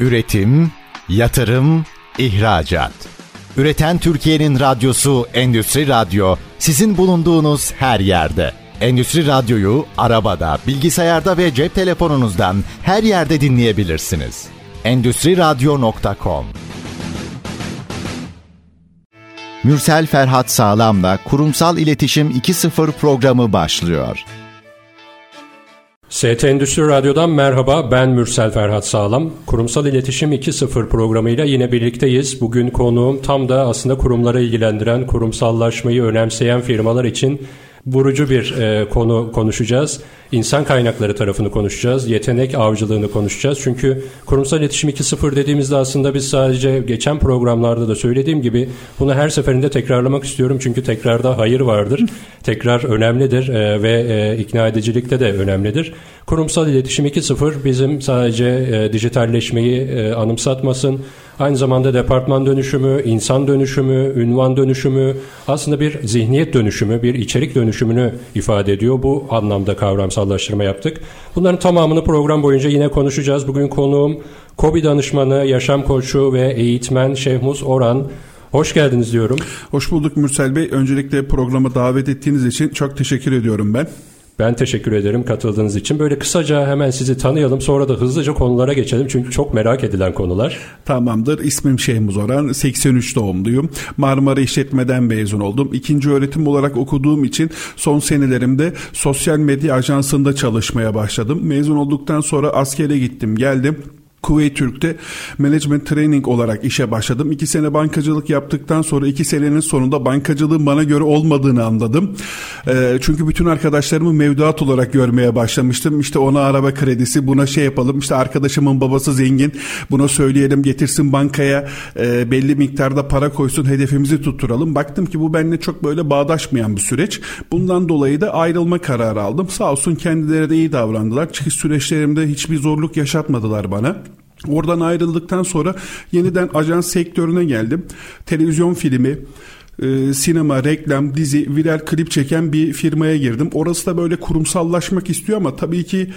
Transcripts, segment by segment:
Üretim, yatırım, ihracat. Üreten Türkiye'nin radyosu Endüstri Radyo sizin bulunduğunuz her yerde. Endüstri Radyo'yu arabada, bilgisayarda ve cep telefonunuzdan her yerde dinleyebilirsiniz. Endüstri Radyo.com Mürsel Ferhat Sağlam'la Kurumsal İletişim 2.0 programı başlıyor. ST Endüstri Radyo'dan merhaba ben Mürsel Ferhat Sağlam. Kurumsal İletişim 2.0 programıyla yine birlikteyiz. Bugün konuğum tam da aslında kurumlara ilgilendiren, kurumsallaşmayı önemseyen firmalar için vurucu bir e, konu konuşacağız. İnsan kaynakları tarafını konuşacağız. Yetenek avcılığını konuşacağız. Çünkü kurumsal iletişim 2.0 dediğimizde aslında biz sadece geçen programlarda da söylediğim gibi bunu her seferinde tekrarlamak istiyorum. Çünkü tekrarda hayır vardır. Tekrar önemlidir e, ve e, ikna edicilikte de önemlidir. Kurumsal iletişim 2.0 bizim sadece e, dijitalleşmeyi e, anımsatmasın. Aynı zamanda departman dönüşümü, insan dönüşümü, ünvan dönüşümü aslında bir zihniyet dönüşümü, bir içerik dönüşümünü ifade ediyor. Bu anlamda kavramsallaştırma yaptık. Bunların tamamını program boyunca yine konuşacağız. Bugün konuğum KOBİ danışmanı, yaşam koçu ve eğitmen Şehmus Oran. Hoş geldiniz diyorum. Hoş bulduk Mürsel Bey. Öncelikle programa davet ettiğiniz için çok teşekkür ediyorum ben. Ben teşekkür ederim katıldığınız için. Böyle kısaca hemen sizi tanıyalım sonra da hızlıca konulara geçelim. Çünkü çok merak edilen konular. Tamamdır. İsmim Şehmuz Oran. 83 doğumluyum. Marmara İşletmeden mezun oldum. İkinci öğretim olarak okuduğum için son senelerimde sosyal medya ajansında çalışmaya başladım. Mezun olduktan sonra askere gittim geldim. Kuveyt Türk'te management training olarak işe başladım. İki sene bankacılık yaptıktan sonra iki senenin sonunda bankacılığın bana göre olmadığını anladım. E, çünkü bütün arkadaşlarımı mevduat olarak görmeye başlamıştım. İşte ona araba kredisi buna şey yapalım. İşte arkadaşımın babası zengin buna söyleyelim getirsin bankaya e, belli miktarda para koysun hedefimizi tutturalım. Baktım ki bu benimle çok böyle bağdaşmayan bir süreç. Bundan dolayı da ayrılma kararı aldım. Sağ olsun kendileri de iyi davrandılar. Çıkış süreçlerimde hiçbir zorluk yaşatmadılar bana. Oradan ayrıldıktan sonra yeniden ajans sektörüne geldim. Televizyon filmi, e, sinema, reklam, dizi, viral klip çeken bir firmaya girdim. Orası da böyle kurumsallaşmak istiyor ama tabii ki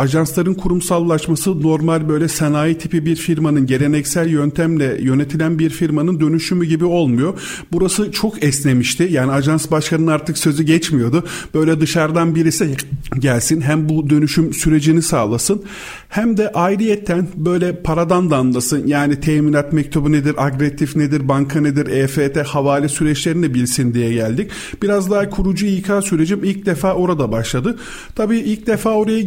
ajansların kurumsallaşması normal böyle sanayi tipi bir firmanın geleneksel yöntemle yönetilen bir firmanın dönüşümü gibi olmuyor. Burası çok esnemişti. Yani ajans başkanının artık sözü geçmiyordu. Böyle dışarıdan birisi gelsin hem bu dönüşüm sürecini sağlasın hem de ayrıyetten böyle paradan da anlasın. Yani teminat mektubu nedir, agresif nedir, banka nedir, EFT, havale süreçlerini bilsin diye geldik. Biraz daha kurucu İK sürecim ilk defa orada başladı. Tabii ilk defa oraya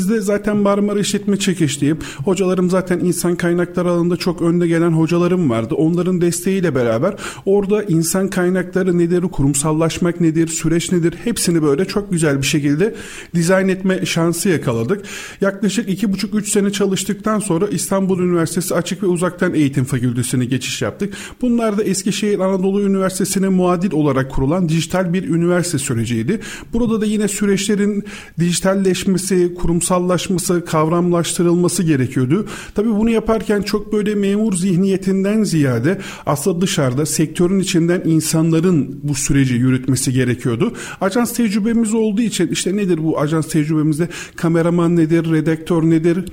girdiğimizde zaten Marmara İşletme çekiştiğim, hocalarım zaten insan kaynakları alanında çok önde gelen hocalarım vardı. Onların desteğiyle beraber orada insan kaynakları nedir, kurumsallaşmak nedir, süreç nedir hepsini böyle çok güzel bir şekilde dizayn etme şansı yakaladık. Yaklaşık iki buçuk üç sene çalıştıktan sonra İstanbul Üniversitesi Açık ve Uzaktan Eğitim Fakültesine geçiş yaptık. Bunlar da Eskişehir Anadolu Üniversitesi'ne muadil olarak kurulan dijital bir üniversite süreciydi. Burada da yine süreçlerin dijitalleşmesi, kurumsallaşması, kavramlaştırılması gerekiyordu. Tabii bunu yaparken çok böyle memur zihniyetinden ziyade aslında dışarıda sektörün içinden insanların bu süreci yürütmesi gerekiyordu. Ajans tecrübemiz olduğu için işte nedir bu ajans tecrübemizde kameraman nedir, redaktör nedir,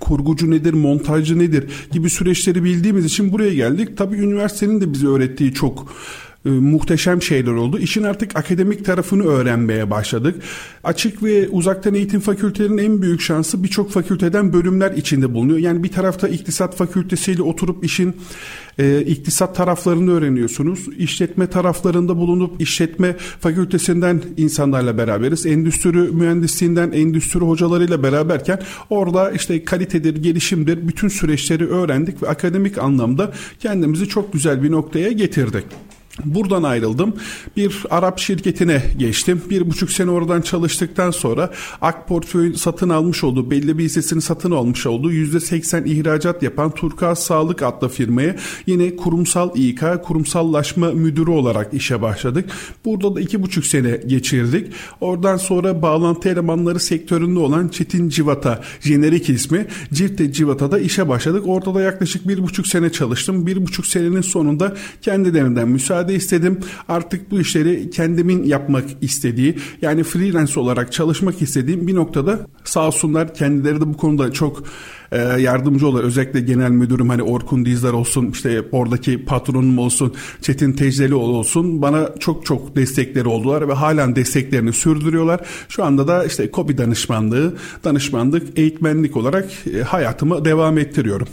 kurgucu nedir, montajcı nedir gibi süreçleri bildiğimiz için buraya geldik. Tabii üniversitenin de bize öğrettiği çok e, muhteşem şeyler oldu. İşin artık akademik tarafını öğrenmeye başladık. Açık ve uzaktan eğitim fakültelerinin en büyük şansı birçok fakülteden bölümler içinde bulunuyor. Yani bir tarafta iktisat fakültesiyle oturup işin e, iktisat taraflarını öğreniyorsunuz. İşletme taraflarında bulunup işletme fakültesinden insanlarla beraberiz. Endüstri mühendisliğinden endüstri hocalarıyla beraberken orada işte kalitedir, gelişimdir bütün süreçleri öğrendik ve akademik anlamda kendimizi çok güzel bir noktaya getirdik. Buradan ayrıldım. Bir Arap şirketine geçtim. Bir buçuk sene oradan çalıştıktan sonra Ak Portföy satın almış olduğu, belli bir hissesini satın almış olduğu yüzde seksen ihracat yapan Turkuaz Sağlık adlı firmaya yine kurumsal İK, kurumsallaşma müdürü olarak işe başladık. Burada da iki buçuk sene geçirdik. Oradan sonra bağlantı elemanları sektöründe olan Çetin Civata, jenerik ismi, Cirte Civata'da işe başladık. Orada da yaklaşık bir buçuk sene çalıştım. Bir buçuk senenin sonunda kendilerinden müsaade müsaade istedim. Artık bu işleri kendimin yapmak istediği yani freelance olarak çalışmak istediğim bir noktada sağ olsunlar kendileri de bu konuda çok e, yardımcı olur. Özellikle genel müdürüm hani Orkun Dizler olsun işte oradaki patronum olsun Çetin Tecdeli olsun bana çok çok destekleri oldular ve halen desteklerini sürdürüyorlar. Şu anda da işte KOBİ danışmanlığı, danışmanlık, eğitmenlik olarak e, hayatımı devam ettiriyorum.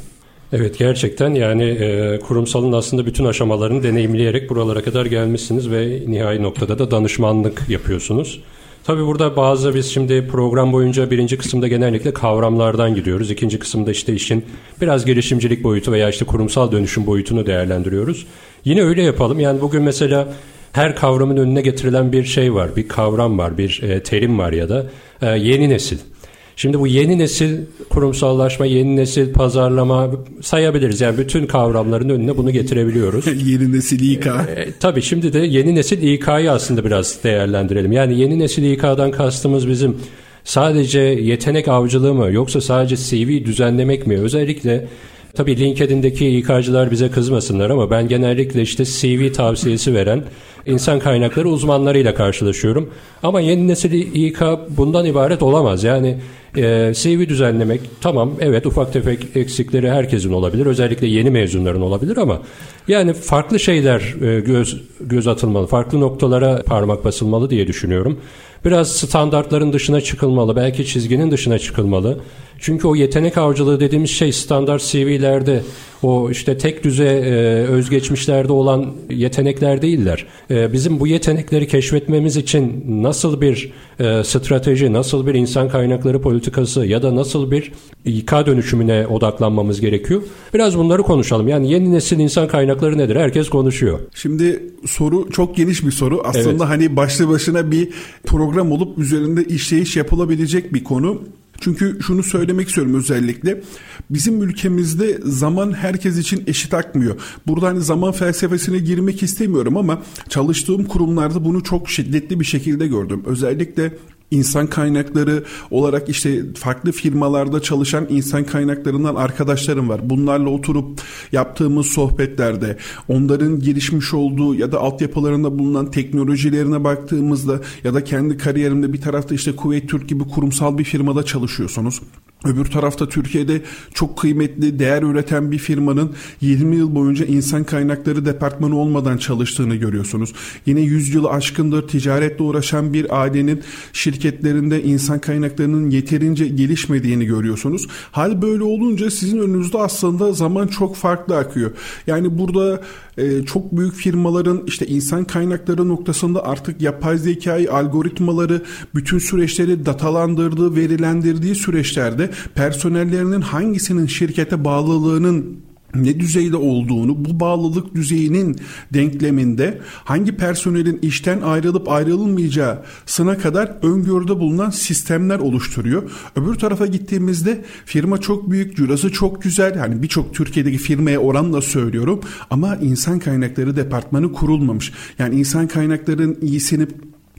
Evet gerçekten yani e, kurumsalın aslında bütün aşamalarını deneyimleyerek buralara kadar gelmişsiniz ve nihai noktada da danışmanlık yapıyorsunuz. Tabii burada bazı biz şimdi program boyunca birinci kısımda genellikle kavramlardan gidiyoruz. İkinci kısımda işte işin biraz girişimcilik boyutu veya işte kurumsal dönüşüm boyutunu değerlendiriyoruz. Yine öyle yapalım. Yani bugün mesela her kavramın önüne getirilen bir şey var, bir kavram var, bir e, terim var ya da e, yeni nesil. Şimdi bu yeni nesil kurumsallaşma, yeni nesil pazarlama sayabiliriz. Yani bütün kavramların önüne bunu getirebiliyoruz. yeni nesil İK. E, tabii şimdi de yeni nesil İK'yı aslında biraz değerlendirelim. Yani yeni nesil İK'dan kastımız bizim sadece yetenek avcılığı mı yoksa sadece CV düzenlemek mi? Özellikle Tabii LinkedIn'deki İK'cılar bize kızmasınlar ama ben genellikle işte CV tavsiyesi veren insan kaynakları uzmanlarıyla karşılaşıyorum. Ama yeni nesil İK bundan ibaret olamaz. Yani e, CV düzenlemek tamam evet ufak tefek eksikleri herkesin olabilir. Özellikle yeni mezunların olabilir ama yani farklı şeyler e, göz göz atılmalı. Farklı noktalara parmak basılmalı diye düşünüyorum. Biraz standartların dışına çıkılmalı. Belki çizginin dışına çıkılmalı. Çünkü o yetenek avcılığı dediğimiz şey standart CV'lerde o işte tek düze e, özgeçmişlerde olan yetenekler değiller. E, bizim bu yetenekleri keşfetmemiz için nasıl bir e, strateji, nasıl bir insan kaynakları politikası ya da nasıl bir İK dönüşümüne odaklanmamız gerekiyor. Biraz bunları konuşalım. Yani yeni nesil insan kaynakları nedir? Herkes konuşuyor. Şimdi soru çok geniş bir soru. Aslında evet. hani başlı başına bir program olup üzerinde işleyiş yapılabilecek bir konu. Çünkü şunu söylemek istiyorum özellikle. Bizim ülkemizde zaman herkes için eşit akmıyor. Burada hani zaman felsefesine girmek istemiyorum ama çalıştığım kurumlarda bunu çok şiddetli bir şekilde gördüm. Özellikle insan kaynakları olarak işte farklı firmalarda çalışan insan kaynaklarından arkadaşlarım var. Bunlarla oturup yaptığımız sohbetlerde onların gelişmiş olduğu ya da altyapılarında bulunan teknolojilerine baktığımızda ya da kendi kariyerimde bir tarafta işte Kuveyt Türk gibi kurumsal bir firmada çalışıyorsunuz. Öbür tarafta Türkiye'de çok kıymetli değer üreten bir firmanın 20 yıl boyunca insan kaynakları departmanı olmadan çalıştığını görüyorsunuz. Yine 100 yılı aşkındır ticaretle uğraşan bir ailenin şirketlerinde insan kaynaklarının yeterince gelişmediğini görüyorsunuz. Hal böyle olunca sizin önünüzde aslında zaman çok farklı akıyor. Yani burada e, çok büyük firmaların işte insan kaynakları noktasında artık yapay zekayı, algoritmaları, bütün süreçleri datalandırdığı, verilendirdiği süreçlerde personellerinin hangisinin şirkete bağlılığının ne düzeyde olduğunu, bu bağlılık düzeyinin denkleminde hangi personelin işten ayrılıp ayrılmayacağına kadar öngörüde bulunan sistemler oluşturuyor. Öbür tarafa gittiğimizde firma çok büyük, cürası çok güzel. Hani birçok Türkiye'deki firmaya oranla söylüyorum ama insan kaynakları departmanı kurulmamış. Yani insan kaynakların iyisini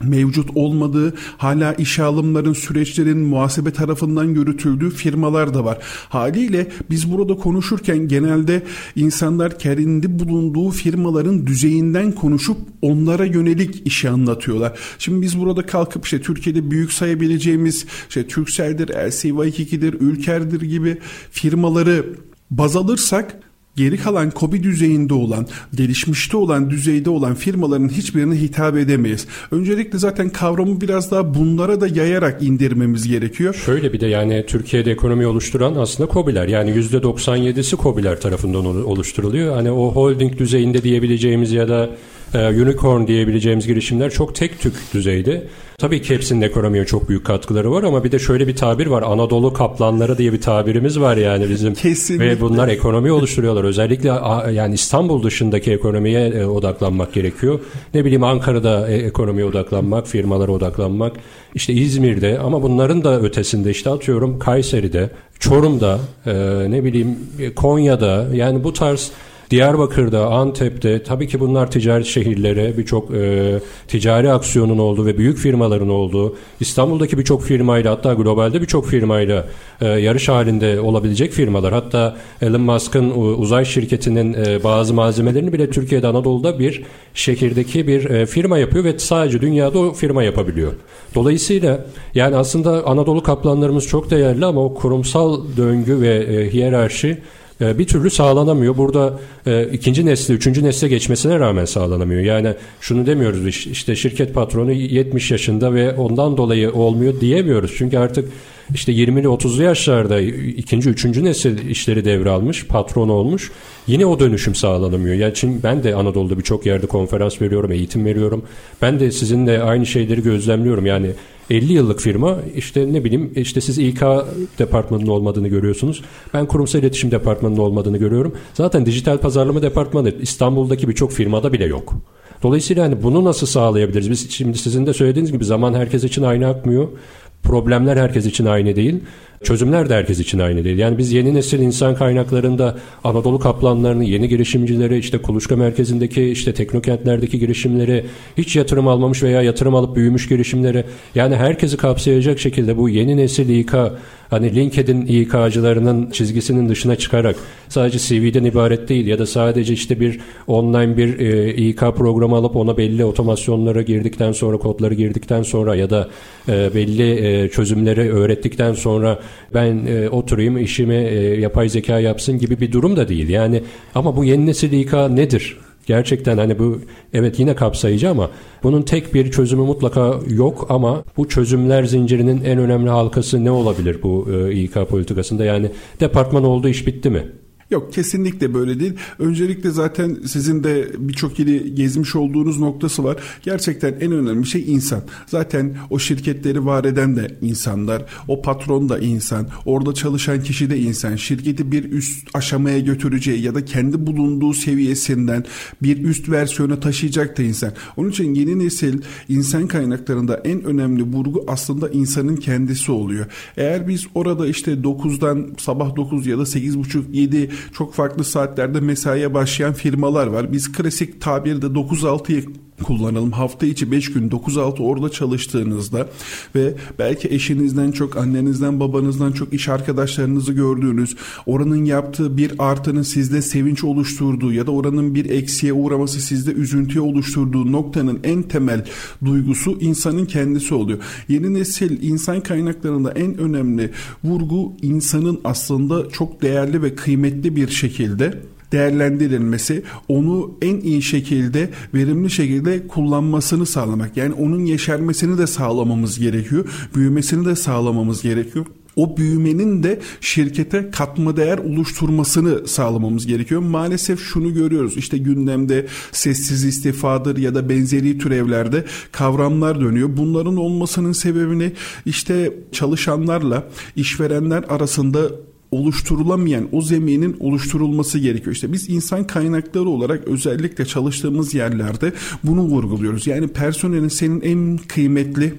mevcut olmadığı, hala işe alımların süreçlerin muhasebe tarafından yürütüldüğü firmalar da var. Haliyle biz burada konuşurken genelde insanlar kendi bulunduğu firmaların düzeyinden konuşup onlara yönelik işi anlatıyorlar. Şimdi biz burada kalkıp işte Türkiye'de büyük sayabileceğimiz işte Turkcell'dir, LCY2'dir, Ülker'dir gibi firmaları baz alırsak geri kalan KOBİ düzeyinde olan, gelişmişte olan düzeyde olan firmaların hiçbirine hitap edemeyiz. Öncelikle zaten kavramı biraz daha bunlara da yayarak indirmemiz gerekiyor. Şöyle bir de yani Türkiye'de ekonomi oluşturan aslında KOBİ'ler. Yani %97'si KOBİ'ler tarafından oluşturuluyor. Hani o holding düzeyinde diyebileceğimiz ya da unicorn diyebileceğimiz girişimler çok tek tük düzeyde. Tabii ki hepsinin ekonomiye çok büyük katkıları var ama bir de şöyle bir tabir var. Anadolu kaplanları diye bir tabirimiz var yani bizim. Kesinlikle. Ve bunlar ekonomi oluşturuyorlar. Özellikle yani İstanbul dışındaki ekonomiye e, odaklanmak gerekiyor. Ne bileyim Ankara'da e, ekonomiye odaklanmak, firmalara odaklanmak. İşte İzmir'de ama bunların da ötesinde işte atıyorum Kayseri'de, Çorum'da, e, ne bileyim Konya'da yani bu tarz Diyarbakır'da, Antep'te tabii ki bunlar ticaret şehirleri, birçok e, ticari aksiyonun olduğu ve büyük firmaların olduğu, İstanbul'daki birçok firmayla hatta globalde birçok firmayla e, yarış halinde olabilecek firmalar. Hatta Elon Musk'ın uzay şirketinin e, bazı malzemelerini bile Türkiye'de Anadolu'da bir şehirdeki bir e, firma yapıyor ve sadece dünyada o firma yapabiliyor. Dolayısıyla yani aslında Anadolu kaplanlarımız çok değerli ama o kurumsal döngü ve e, hiyerarşi e, bir türlü sağlanamıyor. Burada e, ikinci nesli, üçüncü nesle geçmesine rağmen sağlanamıyor. Yani şunu demiyoruz işte şirket patronu 70 yaşında ve ondan dolayı olmuyor diyemiyoruz. Çünkü artık işte 20'li 30'lu yaşlarda ikinci, üçüncü nesil işleri devralmış, patron olmuş. Yine o dönüşüm sağlanamıyor. Yani ben de Anadolu'da birçok yerde konferans veriyorum, eğitim veriyorum. Ben de sizinle aynı şeyleri gözlemliyorum. Yani 50 yıllık firma işte ne bileyim işte siz İK departmanının olmadığını görüyorsunuz. Ben kurumsal iletişim departmanının olmadığını görüyorum. Zaten dijital pazarlama departmanı İstanbul'daki birçok firmada bile yok. Dolayısıyla hani bunu nasıl sağlayabiliriz? Biz şimdi sizin de söylediğiniz gibi zaman herkes için aynı akmıyor. Problemler herkes için aynı değil. Çözümler de herkes için aynı değil. Yani biz yeni nesil insan kaynaklarında Anadolu kaplanlarını, yeni girişimcileri, işte kuluçka merkezindeki, işte teknokentlerdeki girişimleri, hiç yatırım almamış veya yatırım alıp büyümüş girişimleri, yani herkesi kapsayacak şekilde bu yeni nesil İK, hani LinkedIn İK'cılarının çizgisinin dışına çıkarak sadece CV'den ibaret değil ya da sadece işte bir online bir e, İK programı alıp ona belli otomasyonlara girdikten sonra, kodları girdikten sonra ya da e, belli e, çözümleri öğrettikten sonra ben e, oturayım işimi e, yapay zeka yapsın gibi bir durum da değil. Yani ama bu yeni nesil İK nedir? Gerçekten hani bu evet yine kapsayıcı ama bunun tek bir çözümü mutlaka yok ama bu çözümler zincirinin en önemli halkası ne olabilir bu e, İK politikasında? Yani departman oldu iş bitti mi? Yok kesinlikle böyle değil. Öncelikle zaten sizin de birçok yeri gezmiş olduğunuz noktası var. Gerçekten en önemli şey insan. Zaten o şirketleri var eden de insanlar. O patron da insan. Orada çalışan kişi de insan. Şirketi bir üst aşamaya götüreceği ya da kendi bulunduğu seviyesinden bir üst versiyona taşıyacak da insan. Onun için yeni nesil insan kaynaklarında en önemli vurgu aslında insanın kendisi oluyor. Eğer biz orada işte 9'dan sabah 9 ya da 8.30-7 çok farklı saatlerde mesaiye başlayan firmalar var. Biz klasik tabirde 9-6'yı kullanalım. Hafta içi 5 gün 9-6 orada çalıştığınızda ve belki eşinizden çok annenizden babanızdan çok iş arkadaşlarınızı gördüğünüz oranın yaptığı bir artının sizde sevinç oluşturduğu ya da oranın bir eksiye uğraması sizde üzüntüye oluşturduğu noktanın en temel duygusu insanın kendisi oluyor. Yeni nesil insan kaynaklarında en önemli vurgu insanın aslında çok değerli ve kıymetli bir şekilde değerlendirilmesi, onu en iyi şekilde, verimli şekilde kullanmasını sağlamak. Yani onun yeşermesini de sağlamamız gerekiyor, büyümesini de sağlamamız gerekiyor o büyümenin de şirkete katma değer oluşturmasını sağlamamız gerekiyor. Maalesef şunu görüyoruz. İşte gündemde sessiz istifadır ya da benzeri türevlerde kavramlar dönüyor. Bunların olmasının sebebini işte çalışanlarla işverenler arasında oluşturulamayan o zeminin oluşturulması gerekiyor. İşte biz insan kaynakları olarak özellikle çalıştığımız yerlerde bunu vurguluyoruz. Yani personelin senin en kıymetli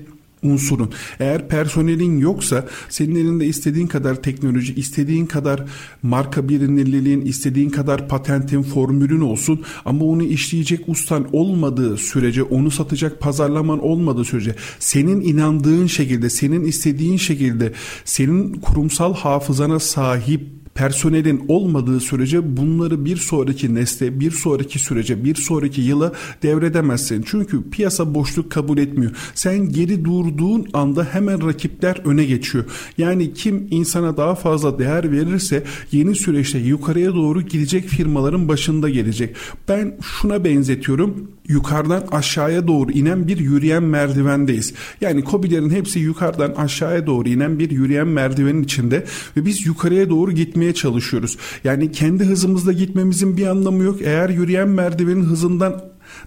unsurun. Eğer personelin yoksa senin elinde istediğin kadar teknoloji, istediğin kadar marka bilinirliğin, istediğin kadar patentin, formülün olsun ama onu işleyecek ustan olmadığı sürece, onu satacak pazarlaman olmadığı sürece, senin inandığın şekilde, senin istediğin şekilde, senin kurumsal hafızana sahip personelin olmadığı sürece bunları bir sonraki nesle, bir sonraki sürece, bir sonraki yıla devredemezsin. Çünkü piyasa boşluk kabul etmiyor. Sen geri durduğun anda hemen rakipler öne geçiyor. Yani kim insana daha fazla değer verirse yeni süreçte yukarıya doğru gidecek firmaların başında gelecek. Ben şuna benzetiyorum yukarıdan aşağıya doğru inen bir yürüyen merdivendeyiz. Yani kobilerin hepsi yukarıdan aşağıya doğru inen bir yürüyen merdivenin içinde ve biz yukarıya doğru gitmeye çalışıyoruz. Yani kendi hızımızda gitmemizin bir anlamı yok. Eğer yürüyen merdivenin hızından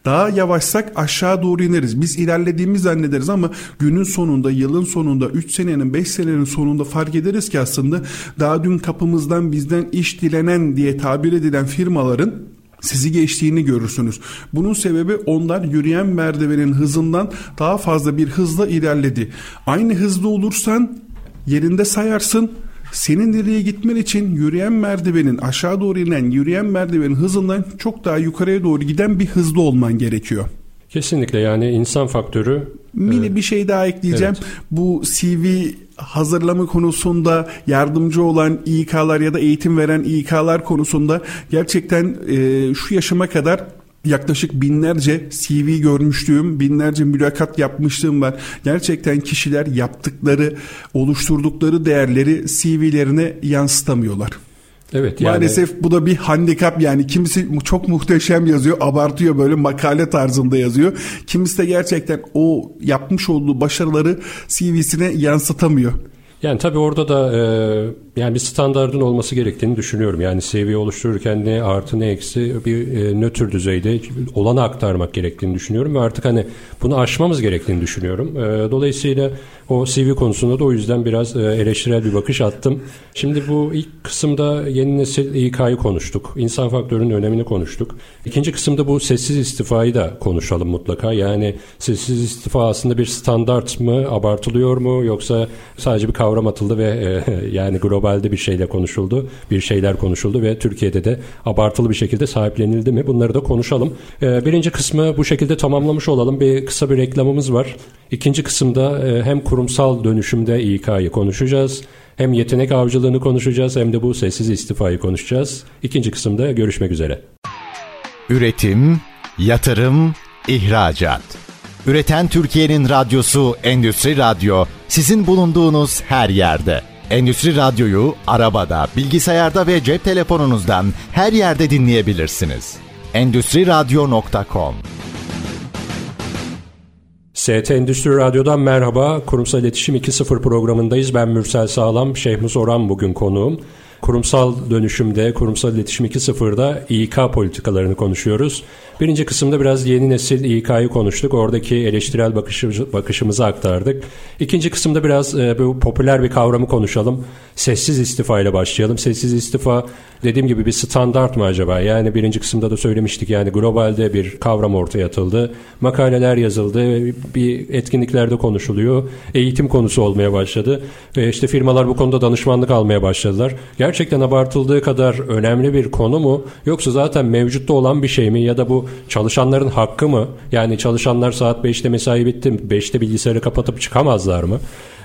daha yavaşsak aşağı doğru ineriz. Biz ilerlediğimizi zannederiz ama günün sonunda, yılın sonunda, 3 senenin, 5 senenin sonunda fark ederiz ki aslında daha dün kapımızdan bizden iş dilenen diye tabir edilen firmaların sizi geçtiğini görürsünüz. Bunun sebebi onlar yürüyen merdivenin hızından daha fazla bir hızla ilerledi. Aynı hızda olursan yerinde sayarsın senin nereye gitmen için yürüyen merdivenin aşağı doğru inen yürüyen merdivenin hızından çok daha yukarıya doğru giden bir hızlı olman gerekiyor. Kesinlikle yani insan faktörü. Mini evet. bir şey daha ekleyeceğim. Evet. Bu CV hazırlama konusunda yardımcı olan İK'lar ya da eğitim veren İK'lar konusunda gerçekten e, şu yaşıma kadar yaklaşık binlerce CV görmüştüğüm, binlerce mülakat yapmışlığım var. Gerçekten kişiler yaptıkları, oluşturdukları değerleri CV'lerine yansıtamıyorlar. Evet yani... Maalesef bu da bir handikap yani kimisi çok muhteşem yazıyor abartıyor böyle makale tarzında yazıyor. Kimisi de gerçekten o yapmış olduğu başarıları CV'sine yansıtamıyor. Yani tabii orada da e, yani bir standardın olması gerektiğini düşünüyorum. Yani seviye oluştururken ne artı ne eksi bir e, nötr düzeyde olanı aktarmak gerektiğini düşünüyorum ve artık hani bunu aşmamız gerektiğini düşünüyorum. E, dolayısıyla o CV konusunda da o yüzden biraz e, eleştirel bir bakış attım. Şimdi bu ilk kısımda yeni nesil İK'yı konuştuk. İnsan faktörünün önemini konuştuk. İkinci kısımda bu sessiz istifayı da konuşalım mutlaka. Yani sessiz istifa aslında bir standart mı, abartılıyor mu yoksa sadece bir kavram atıldı ve e, yani globalde bir şeyle konuşuldu, bir şeyler konuşuldu ve Türkiye'de de abartılı bir şekilde sahiplenildi mi? Bunları da konuşalım. E, birinci kısmı bu şekilde tamamlamış olalım. Bir kısa bir reklamımız var. İkinci kısımda hem kur kurumsal dönüşümde İK'yı konuşacağız. Hem yetenek avcılığını konuşacağız hem de bu sessiz istifayı konuşacağız. İkinci kısımda görüşmek üzere. Üretim, yatırım, ihracat. Üreten Türkiye'nin radyosu Endüstri Radyo sizin bulunduğunuz her yerde. Endüstri Radyo'yu arabada, bilgisayarda ve cep telefonunuzdan her yerde dinleyebilirsiniz. Endüstri Radyo.com ST Endüstri Radyo'dan merhaba. Kurumsal İletişim 2.0 programındayız. Ben Mürsel Sağlam, Şehmus Oran bugün konuğum. Kurumsal dönüşümde, kurumsal iletişim 2.0'da İK politikalarını konuşuyoruz. Birinci kısımda biraz yeni nesil İK'yı konuştuk. Oradaki eleştirel bakışımızı, bakışımızı aktardık. İkinci kısımda biraz e, bu popüler bir kavramı konuşalım. Sessiz istifa ile başlayalım. Sessiz istifa dediğim gibi bir standart mı acaba? Yani birinci kısımda da söylemiştik yani globalde bir kavram ortaya atıldı. Makaleler yazıldı. Bir etkinliklerde konuşuluyor. Eğitim konusu olmaya başladı. Ve işte firmalar bu konuda danışmanlık almaya başladılar. Gerçekten abartıldığı kadar önemli bir konu mu? Yoksa zaten mevcutta olan bir şey mi? Ya da bu çalışanların hakkı mı? Yani çalışanlar saat 5'te mesai bitti. 5'te bilgisayarı kapatıp çıkamazlar mı?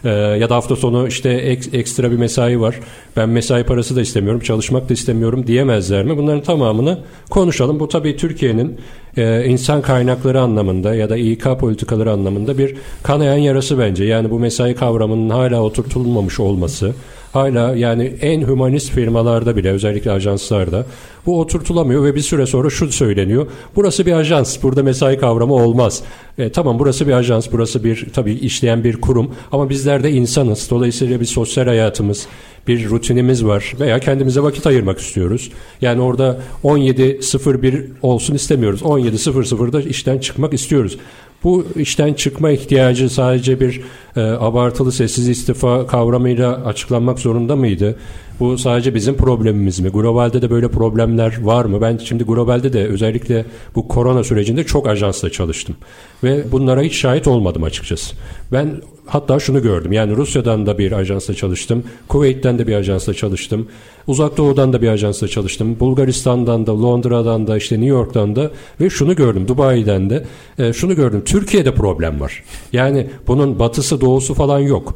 Ee, ya da hafta sonu işte ek, ekstra bir mesai var. Ben mesai parası da istemiyorum, çalışmak da istemiyorum diyemezler mi? Bunların tamamını konuşalım. Bu tabii Türkiye'nin e, insan kaynakları anlamında ya da İK politikaları anlamında bir kanayan yarası bence. Yani bu mesai kavramının hala oturtulmamış olması hala yani en humanist firmalarda bile özellikle ajanslarda bu oturtulamıyor ve bir süre sonra şu söyleniyor. Burası bir ajans. Burada mesai kavramı olmaz. E, tamam burası bir ajans. Burası bir tabii işleyen bir kurum. Ama bizler de insanız. Dolayısıyla bir sosyal hayatımız, bir rutinimiz var veya kendimize vakit ayırmak istiyoruz. Yani orada 17.01 olsun istemiyoruz. 17.00'da işten çıkmak istiyoruz. Bu işten çıkma ihtiyacı sadece bir e, abartılı sessiz istifa kavramıyla açıklanmak zorunda mıydı? Bu sadece bizim problemimiz mi? Globalde de böyle problemler var mı? Ben şimdi globalde de özellikle bu korona sürecinde çok ajansla çalıştım. Ve bunlara hiç şahit olmadım açıkçası. Ben hatta şunu gördüm. Yani Rusya'dan da bir ajansla çalıştım. Kuveyt'ten de bir ajansla çalıştım. Uzak Doğu'dan da bir ajansla çalıştım. Bulgaristan'dan da, Londra'dan da, işte New York'tan da ve şunu gördüm. Dubai'den de e, şunu gördüm. Türkiye'de problem var. Yani bunun batısı doğusu falan yok.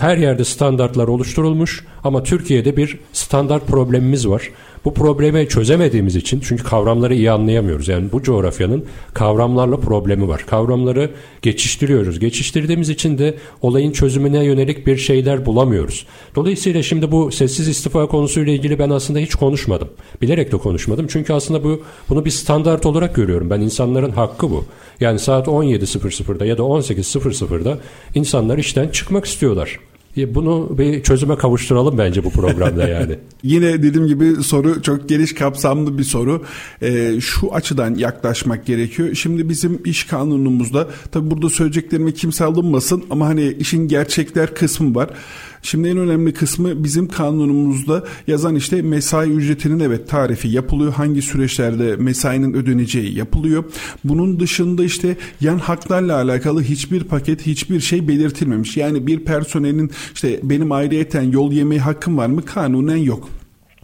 Her yerde standartlar oluşturulmuş ama Türkiye'de bir standart problemimiz var. Bu problemi çözemediğimiz için çünkü kavramları iyi anlayamıyoruz. Yani bu coğrafyanın kavramlarla problemi var. Kavramları geçiştiriyoruz. Geçiştirdiğimiz için de olayın çözümüne yönelik bir şeyler bulamıyoruz. Dolayısıyla şimdi bu sessiz istifa konusuyla ilgili ben aslında hiç konuşmadım. Bilerek de konuşmadım. Çünkü aslında bu bunu bir standart olarak görüyorum. Ben insanların hakkı bu. Yani saat 17.00'da ya da 18.00'da insanlar işten çıkmak istiyorlar. Bunu bir çözüme kavuşturalım bence bu programda yani. Yine dediğim gibi soru çok geniş kapsamlı bir soru. Ee, şu açıdan yaklaşmak gerekiyor. Şimdi bizim iş kanunumuzda tabi burada söyleyeceklerime kimse alınmasın ama hani işin gerçekler kısmı var. Şimdi en önemli kısmı bizim kanunumuzda yazan işte mesai ücretinin evet tarifi yapılıyor. Hangi süreçlerde mesainin ödeneceği yapılıyor. Bunun dışında işte yan haklarla alakalı hiçbir paket hiçbir şey belirtilmemiş. Yani bir personelin işte benim ayrıyeten yol yemeği hakkım var mı? Kanunen yok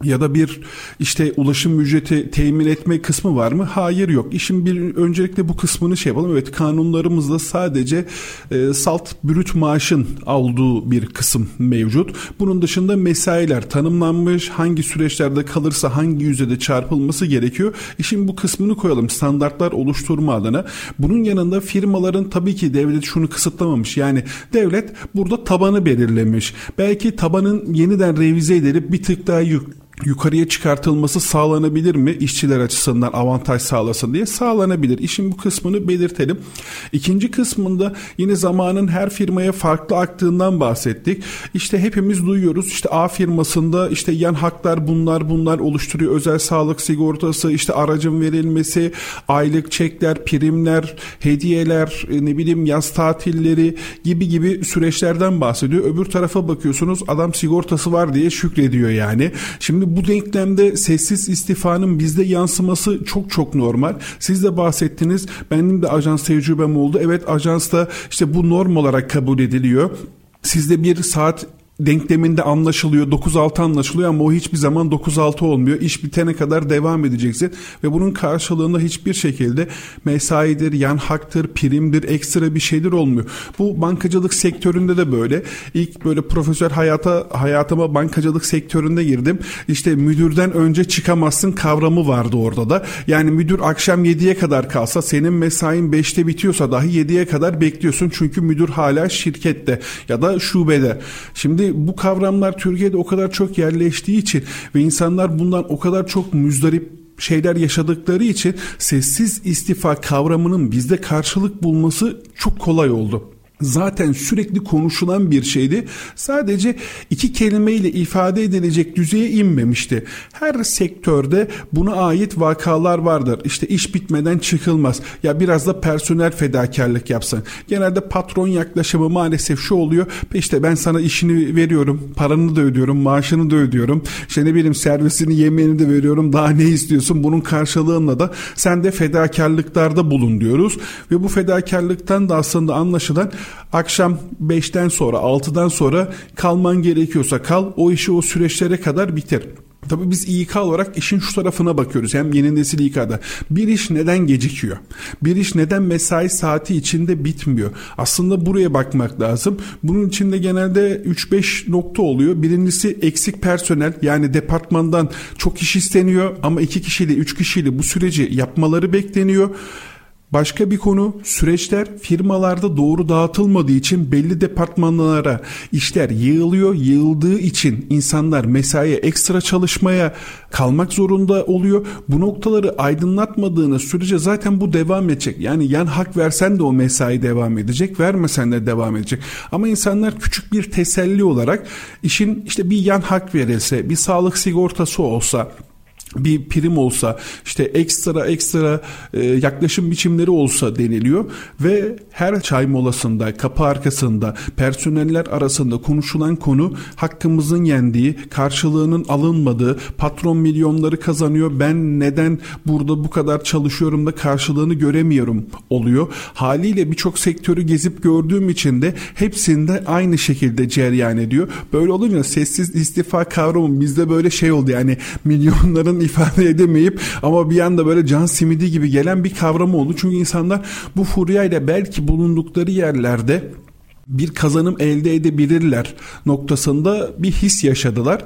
ya da bir işte ulaşım ücreti temin etme kısmı var mı? Hayır yok. İşin bir öncelikle bu kısmını şey yapalım. Evet kanunlarımızda sadece e, salt brüt maaşın olduğu bir kısım mevcut. Bunun dışında mesailer tanımlanmış. Hangi süreçlerde kalırsa hangi yüzde çarpılması gerekiyor. İşin bu kısmını koyalım. Standartlar oluşturma adına. Bunun yanında firmaların tabii ki devlet şunu kısıtlamamış. Yani devlet burada tabanı belirlemiş. Belki tabanın yeniden revize edilip bir tık daha yük yukarıya çıkartılması sağlanabilir mi? İşçiler açısından avantaj sağlasın diye sağlanabilir. İşin bu kısmını belirtelim. İkinci kısmında yine zamanın her firmaya farklı aktığından bahsettik. İşte hepimiz duyuyoruz. İşte A firmasında işte yan haklar bunlar bunlar oluşturuyor. Özel sağlık sigortası, işte aracın verilmesi, aylık çekler, primler, hediyeler, e, ne bileyim yaz tatilleri gibi gibi süreçlerden bahsediyor. Öbür tarafa bakıyorsunuz adam sigortası var diye şükrediyor yani. Şimdi Şimdi bu denklemde sessiz istifanın bizde yansıması çok çok normal. Siz de bahsettiniz. Benim de ajans tecrübem oldu. Evet ajansta işte bu norm olarak kabul ediliyor. Sizde bir saat denkleminde anlaşılıyor 9-6 anlaşılıyor ama o hiçbir zaman 9-6 olmuyor. İş bitene kadar devam edeceksin ve bunun karşılığında hiçbir şekilde mesaidir, yan haktır, primdir, ekstra bir şeydir olmuyor. Bu bankacılık sektöründe de böyle. İlk böyle profesyonel hayata hayatıma bankacılık sektöründe girdim. İşte müdürden önce çıkamazsın kavramı vardı orada da. Yani müdür akşam 7'ye kadar kalsa senin mesain 5'te bitiyorsa dahi 7'ye kadar bekliyorsun. Çünkü müdür hala şirkette ya da şubede. Şimdi bu kavramlar Türkiye'de o kadar çok yerleştiği için ve insanlar bundan o kadar çok müzdarip şeyler yaşadıkları için sessiz istifa kavramının bizde karşılık bulması çok kolay oldu zaten sürekli konuşulan bir şeydi. Sadece iki kelimeyle ifade edilecek düzeye inmemişti. Her sektörde buna ait vakalar vardır. İşte iş bitmeden çıkılmaz. Ya biraz da personel fedakarlık yapsın. Genelde patron yaklaşımı maalesef şu oluyor. İşte ben sana işini veriyorum, paranı da ödüyorum, maaşını da ödüyorum. İşte ne bileyim servisini, yemeğini de veriyorum. Daha ne istiyorsun? Bunun karşılığında da sen de fedakarlıklarda bulun diyoruz. Ve bu fedakarlıktan da aslında anlaşılan akşam 5'ten sonra 6'dan sonra kalman gerekiyorsa kal o işi o süreçlere kadar bitir. Tabii biz İK olarak işin şu tarafına bakıyoruz. Hem yeni nesil İK'da. Bir iş neden gecikiyor? Bir iş neden mesai saati içinde bitmiyor? Aslında buraya bakmak lazım. Bunun içinde genelde 3-5 nokta oluyor. Birincisi eksik personel yani departmandan çok iş isteniyor ama 2 kişiyle 3 kişiyle bu süreci yapmaları bekleniyor. Başka bir konu süreçler firmalarda doğru dağıtılmadığı için belli departmanlara işler yığılıyor. Yığıldığı için insanlar mesaiye ekstra çalışmaya kalmak zorunda oluyor. Bu noktaları aydınlatmadığınız sürece zaten bu devam edecek. Yani yan hak versen de o mesai devam edecek, vermesen de devam edecek. Ama insanlar küçük bir teselli olarak işin işte bir yan hak verilse, bir sağlık sigortası olsa, bir prim olsa işte ekstra ekstra e, yaklaşım biçimleri olsa deniliyor. Ve her çay molasında kapı arkasında personeller arasında konuşulan konu hakkımızın yendiği karşılığının alınmadığı patron milyonları kazanıyor ben neden burada bu kadar çalışıyorum da karşılığını göremiyorum oluyor. Haliyle birçok sektörü gezip gördüğüm için de hepsinde aynı şekilde cereyan ediyor. Böyle olunca sessiz istifa kavramı bizde böyle şey oldu yani milyonların ifade edemeyip ama bir anda böyle can simidi gibi gelen bir kavram oldu. Çünkü insanlar bu furyayla belki bulundukları yerlerde bir kazanım elde edebilirler noktasında bir his yaşadılar.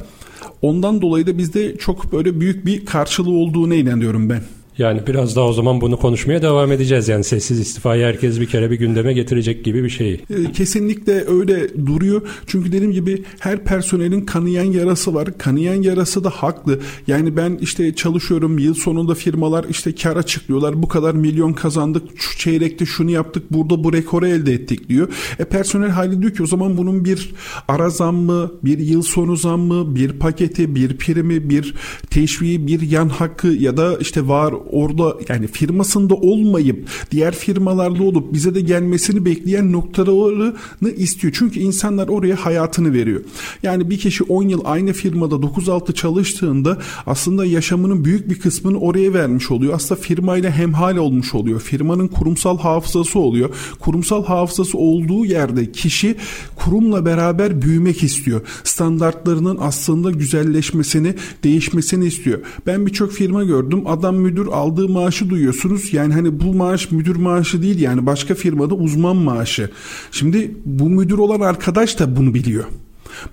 Ondan dolayı da bizde çok böyle büyük bir karşılığı olduğuna inanıyorum ben. Yani biraz daha o zaman bunu konuşmaya devam edeceğiz. Yani sessiz istifayı herkes bir kere bir gündeme getirecek gibi bir şey. Ee, kesinlikle öyle duruyor. Çünkü dediğim gibi her personelin kanayan yarası var. Kanayan yarası da haklı. Yani ben işte çalışıyorum yıl sonunda firmalar işte kar açıklıyorlar. Bu kadar milyon kazandık. Şu çeyrekte şunu yaptık. Burada bu rekoru elde ettik diyor. E personel hali diyor ki o zaman bunun bir ara zam mı, bir yıl sonu zam mı, bir paketi, bir primi, bir teşviği, bir yan hakkı ya da işte var orada yani firmasında olmayıp diğer firmalarda olup bize de gelmesini bekleyen noktalarını istiyor. Çünkü insanlar oraya hayatını veriyor. Yani bir kişi 10 yıl aynı firmada 9-6 çalıştığında aslında yaşamının büyük bir kısmını oraya vermiş oluyor. Aslında firmayla hemhal olmuş oluyor. Firmanın kurumsal hafızası oluyor. Kurumsal hafızası olduğu yerde kişi kurumla beraber büyümek istiyor. Standartlarının aslında güzelleşmesini, değişmesini istiyor. Ben birçok firma gördüm. Adam müdür aldığı maaşı duyuyorsunuz. Yani hani bu maaş müdür maaşı değil yani başka firmada uzman maaşı. Şimdi bu müdür olan arkadaş da bunu biliyor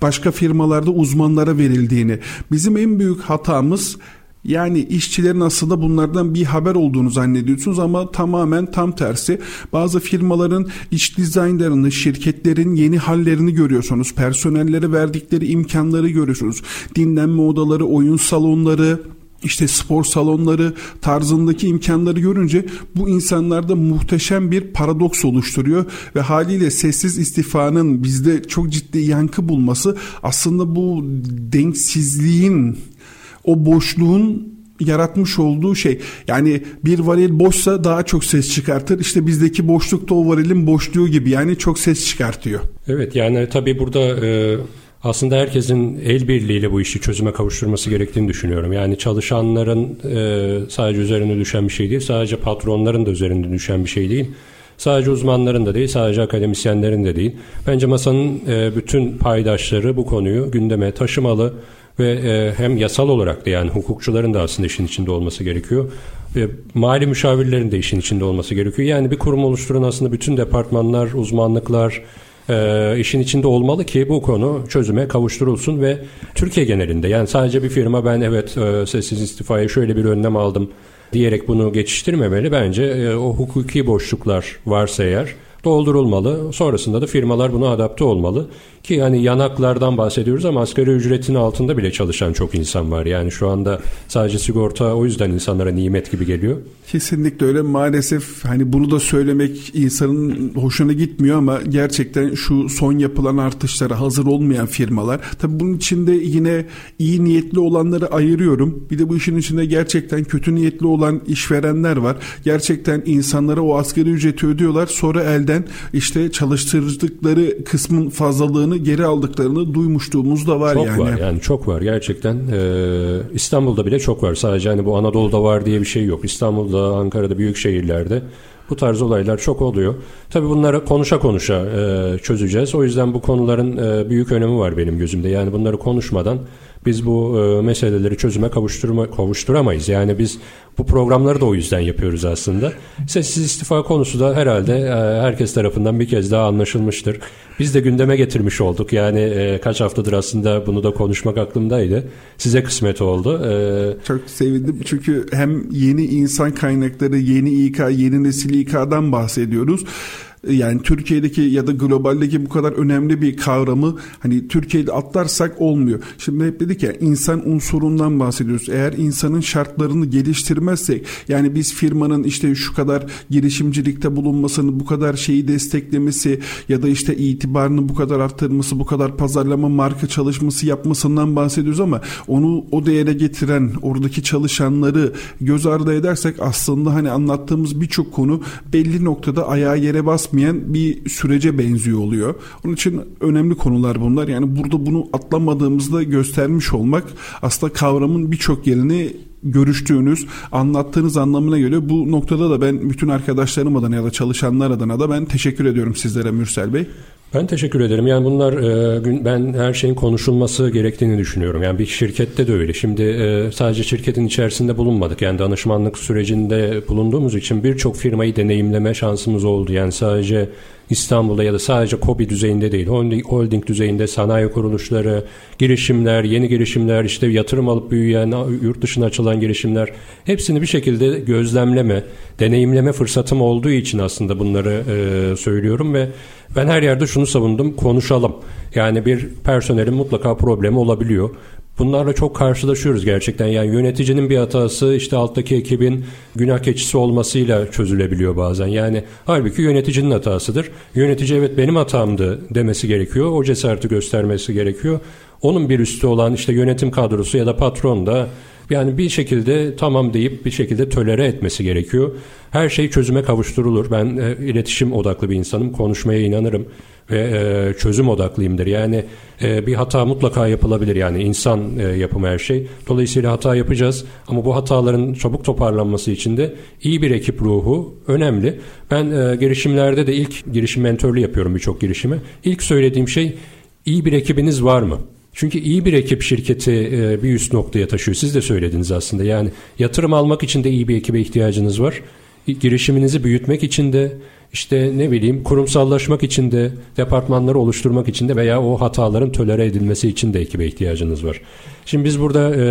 başka firmalarda uzmanlara verildiğini. Bizim en büyük hatamız yani işçilerin aslında bunlardan bir haber olduğunu zannediyorsunuz ama tamamen tam tersi. Bazı firmaların iç dizaynlarını, şirketlerin yeni hallerini görüyorsunuz. Personellere verdikleri imkanları görüyorsunuz. Dinlenme odaları, oyun salonları, işte spor salonları tarzındaki imkanları görünce bu insanlarda muhteşem bir paradoks oluşturuyor ve haliyle sessiz istifanın bizde çok ciddi yankı bulması aslında bu denksizliğin o boşluğun yaratmış olduğu şey. Yani bir varil boşsa daha çok ses çıkartır. İşte bizdeki boşluk da o varilin boşluğu gibi. Yani çok ses çıkartıyor. Evet yani tabii burada e, aslında herkesin el birliğiyle bu işi çözüme kavuşturması gerektiğini düşünüyorum. Yani çalışanların e, sadece üzerine düşen bir şey değil, sadece patronların da üzerinde düşen bir şey değil. Sadece uzmanların da değil, sadece akademisyenlerin de değil. Bence masanın e, bütün paydaşları bu konuyu gündeme taşımalı ve e, hem yasal olarak da yani hukukçuların da aslında işin içinde olması gerekiyor. Ve mali müşavirlerin de işin içinde olması gerekiyor. Yani bir kurum oluşturan aslında bütün departmanlar, uzmanlıklar, e, işin içinde olmalı ki bu konu çözüme kavuşturulsun ve Türkiye genelinde yani sadece bir firma ben evet e, sessiz istifaya şöyle bir önlem aldım diyerek bunu geçiştirmemeli. Bence e, o hukuki boşluklar varsa eğer doldurulmalı. Sonrasında da firmalar buna adapte olmalı. Ki hani yanaklardan bahsediyoruz ama asgari ücretin altında bile çalışan çok insan var. Yani şu anda sadece sigorta o yüzden insanlara nimet gibi geliyor. Kesinlikle öyle. Maalesef hani bunu da söylemek insanın hoşuna gitmiyor ama gerçekten şu son yapılan artışlara hazır olmayan firmalar. Tabii bunun içinde yine iyi niyetli olanları ayırıyorum. Bir de bu işin içinde gerçekten kötü niyetli olan işverenler var. Gerçekten insanlara o asgari ücreti ödüyorlar. Sonra elden işte çalıştırdıkları kısmın fazlalığını geri aldıklarını duymuştuğumuz da var çok yani. Çok var yani çok var gerçekten. Ee, İstanbul'da bile çok var. Sadece hani bu Anadolu'da var diye bir şey yok. İstanbul'da İstanbul'da, Ankara'da, büyük şehirlerde bu tarz olaylar çok oluyor. Tabii bunları konuşa konuşa e, çözeceğiz. O yüzden bu konuların e, büyük önemi var benim gözümde. Yani bunları konuşmadan biz bu e, meseleleri çözüme kavuşturma, kavuşturamayız. Yani biz bu programları da o yüzden yapıyoruz aslında. Sessiz istifa konusu da herhalde e, herkes tarafından bir kez daha anlaşılmıştır. Biz de gündeme getirmiş olduk. Yani e, kaç haftadır aslında bunu da konuşmak aklımdaydı. Size kısmet oldu. E, Çok sevindim çünkü hem yeni insan kaynakları, yeni İK, yeni nesil İK'dan bahsediyoruz yani Türkiye'deki ya da globaldeki bu kadar önemli bir kavramı hani Türkiye'de atlarsak olmuyor. Şimdi hep dedik ya insan unsurundan bahsediyoruz. Eğer insanın şartlarını geliştirmezsek yani biz firmanın işte şu kadar girişimcilikte bulunmasını, bu kadar şeyi desteklemesi ya da işte itibarını bu kadar arttırması, bu kadar pazarlama marka çalışması yapmasından bahsediyoruz ama onu o değere getiren oradaki çalışanları göz ardı edersek aslında hani anlattığımız birçok konu belli noktada ayağa yere basmıyor etmeyen bir sürece benziyor oluyor. Onun için önemli konular bunlar. Yani burada bunu atlamadığımızda göstermiş olmak aslında kavramın birçok yerini görüştüğünüz, anlattığınız anlamına geliyor. Bu noktada da ben bütün arkadaşlarım adına ya da çalışanlar adına da ben teşekkür ediyorum sizlere Mürsel Bey. Ben teşekkür ederim. Yani bunlar e, ben her şeyin konuşulması gerektiğini düşünüyorum. Yani bir şirkette de öyle. Şimdi e, sadece şirketin içerisinde bulunmadık. Yani danışmanlık sürecinde bulunduğumuz için birçok firmayı deneyimleme şansımız oldu. Yani sadece İstanbul'da ya da sadece KOBİ düzeyinde değil, holding düzeyinde sanayi kuruluşları, girişimler, yeni girişimler, işte yatırım alıp büyüyen, yurt dışına açılan girişimler hepsini bir şekilde gözlemleme, deneyimleme fırsatım olduğu için aslında bunları e, söylüyorum ve ben her yerde şunu savundum, konuşalım. Yani bir personelin mutlaka problemi olabiliyor. Bunlarla çok karşılaşıyoruz gerçekten. Yani yöneticinin bir hatası işte alttaki ekibin günah keçisi olmasıyla çözülebiliyor bazen. Yani halbuki yöneticinin hatasıdır. Yönetici evet benim hatamdı demesi gerekiyor. O cesareti göstermesi gerekiyor. Onun bir üstü olan işte yönetim kadrosu ya da patron da Yani bir şekilde tamam deyip bir şekilde tölere etmesi gerekiyor. Her şey çözüme kavuşturulur. Ben e, iletişim odaklı bir insanım. Konuşmaya inanırım ve e, çözüm odaklıyımdır. Yani e, bir hata mutlaka yapılabilir. Yani insan e, yapımı her şey. Dolayısıyla hata yapacağız ama bu hataların çabuk toparlanması için de iyi bir ekip ruhu önemli. Ben e, girişimlerde de ilk girişim mentörlüğü yapıyorum birçok girişime. İlk söylediğim şey iyi bir ekibiniz var mı? Çünkü iyi bir ekip şirketi e, bir üst noktaya taşıyor. Siz de söylediniz aslında. Yani yatırım almak için de iyi bir ekibe ihtiyacınız var. Girişiminizi büyütmek için de işte ne bileyim kurumsallaşmak için de departmanları oluşturmak için de veya o hataların tölere edilmesi için de ekibe ihtiyacınız var. Şimdi biz burada e,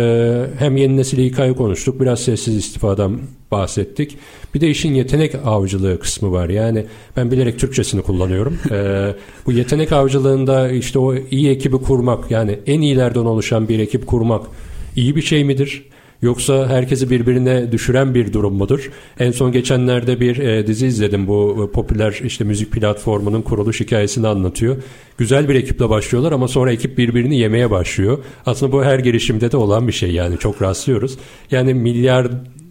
hem yeni nesil İK'yı konuştuk biraz sessiz istifadan bahsettik. Bir de işin yetenek avcılığı kısmı var. Yani ben bilerek Türkçesini kullanıyorum. e, bu yetenek avcılığında işte o iyi ekibi kurmak yani en iyilerden oluşan bir ekip kurmak iyi bir şey midir? Yoksa herkesi birbirine düşüren bir durum mudur? En son geçenlerde bir e, dizi izledim. Bu e, popüler işte müzik platformunun kuruluş hikayesini anlatıyor. Güzel bir ekiple başlıyorlar ama sonra ekip birbirini yemeye başlıyor. Aslında bu her girişimde de olan bir şey yani çok rastlıyoruz. Yani milyar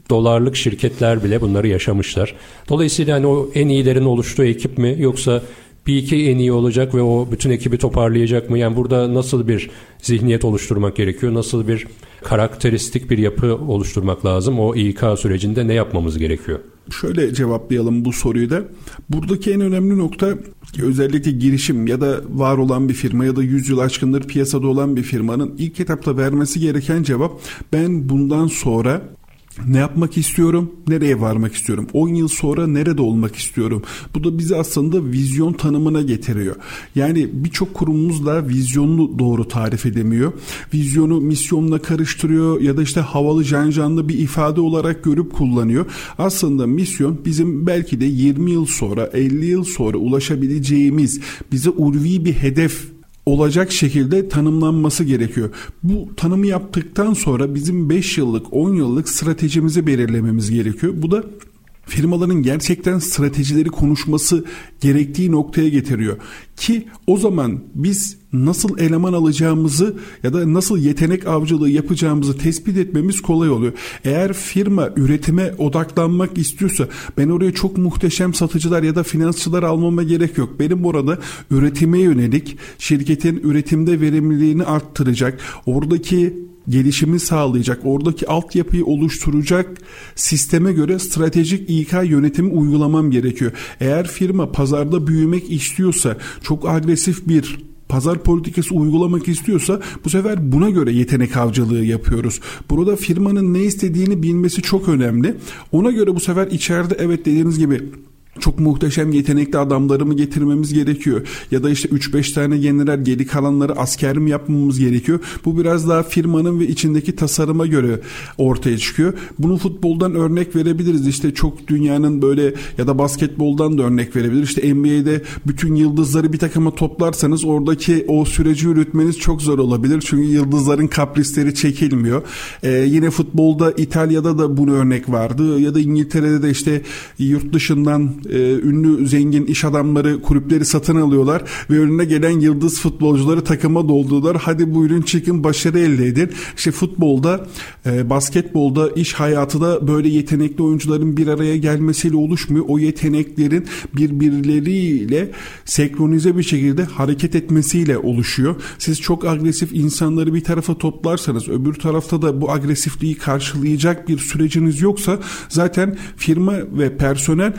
dolarlık şirketler bile bunları yaşamışlar. Dolayısıyla hani o en iyilerin oluştuğu ekip mi yoksa bir iki en iyi olacak ve o bütün ekibi toparlayacak mı? Yani burada nasıl bir zihniyet oluşturmak gerekiyor? Nasıl bir karakteristik bir yapı oluşturmak lazım? O İK sürecinde ne yapmamız gerekiyor? Şöyle cevaplayalım bu soruyu da. Buradaki en önemli nokta özellikle girişim ya da var olan bir firma ya da 100 yıl aşkındır piyasada olan bir firmanın ilk etapta vermesi gereken cevap ben bundan sonra ne yapmak istiyorum? Nereye varmak istiyorum? 10 yıl sonra nerede olmak istiyorum? Bu da bizi aslında vizyon tanımına getiriyor. Yani birçok kurumumuzla vizyonunu doğru tarif edemiyor. Vizyonu misyonla karıştırıyor ya da işte havalı cancanlı bir ifade olarak görüp kullanıyor. Aslında misyon bizim belki de 20 yıl sonra 50 yıl sonra ulaşabileceğimiz bize ulvi bir hedef olacak şekilde tanımlanması gerekiyor. Bu tanımı yaptıktan sonra bizim 5 yıllık 10 yıllık stratejimizi belirlememiz gerekiyor. Bu da firmaların gerçekten stratejileri konuşması gerektiği noktaya getiriyor. Ki o zaman biz nasıl eleman alacağımızı ya da nasıl yetenek avcılığı yapacağımızı tespit etmemiz kolay oluyor. Eğer firma üretime odaklanmak istiyorsa ben oraya çok muhteşem satıcılar ya da finansçılar almama gerek yok. Benim orada üretime yönelik şirketin üretimde verimliliğini arttıracak, oradaki gelişimi sağlayacak, oradaki altyapıyı oluşturacak sisteme göre stratejik İK yönetimi uygulamam gerekiyor. Eğer firma pazarda büyümek istiyorsa, çok agresif bir pazar politikası uygulamak istiyorsa bu sefer buna göre yetenek avcılığı yapıyoruz. Burada firmanın ne istediğini bilmesi çok önemli. Ona göre bu sefer içeride evet dediğiniz gibi çok muhteşem yetenekli adamları mı getirmemiz gerekiyor? Ya da işte 3-5 tane general geri kalanları asker mi yapmamız gerekiyor? Bu biraz daha firmanın ve içindeki tasarıma göre ortaya çıkıyor. Bunu futboldan örnek verebiliriz. İşte çok dünyanın böyle ya da basketboldan da örnek verebilir. İşte NBA'de bütün yıldızları bir takıma toplarsanız oradaki o süreci yürütmeniz çok zor olabilir. Çünkü yıldızların kaprisleri çekilmiyor. Ee, yine futbolda İtalya'da da bunu örnek vardı. Ya da İngiltere'de de işte yurt dışından e, ünlü zengin iş adamları kulüpleri satın alıyorlar ve önüne gelen yıldız futbolcuları takıma doldular. Hadi buyurun çıkın başarı elde edin. İşte futbolda, e, basketbolda, iş hayatı da böyle yetenekli oyuncuların bir araya gelmesiyle oluşmuyor. O yeteneklerin birbirleriyle senkronize bir şekilde hareket etmesiyle oluşuyor. Siz çok agresif insanları bir tarafa toplarsanız öbür tarafta da bu agresifliği karşılayacak bir süreciniz yoksa zaten firma ve personel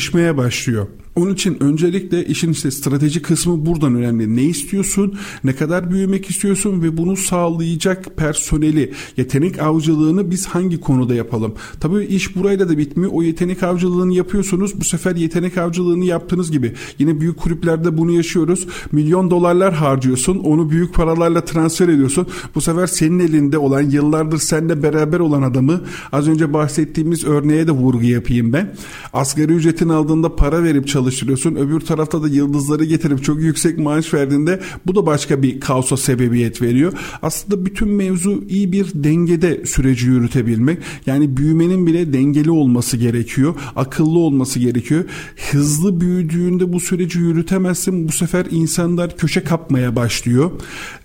çatışmaya başlıyor. Onun için öncelikle işin işte strateji kısmı buradan önemli. Ne istiyorsun, ne kadar büyümek istiyorsun ve bunu sağlayacak personeli, yetenek avcılığını biz hangi konuda yapalım? Tabii iş burayla da bitmiyor. O yetenek avcılığını yapıyorsunuz. Bu sefer yetenek avcılığını yaptığınız gibi yine büyük kulüplerde bunu yaşıyoruz. Milyon dolarlar harcıyorsun. Onu büyük paralarla transfer ediyorsun. Bu sefer senin elinde olan yıllardır seninle beraber olan adamı az önce bahsettiğimiz örneğe de vurgu yapayım ben. Asgari ücretin aldığında para verip çalışıyorsun çalıştırıyorsun. Öbür tarafta da yıldızları getirip çok yüksek maaş verdiğinde bu da başka bir kaosa sebebiyet veriyor. Aslında bütün mevzu iyi bir dengede süreci yürütebilmek. Yani büyümenin bile dengeli olması gerekiyor. Akıllı olması gerekiyor. Hızlı büyüdüğünde bu süreci yürütemezsin. Bu sefer insanlar köşe kapmaya başlıyor.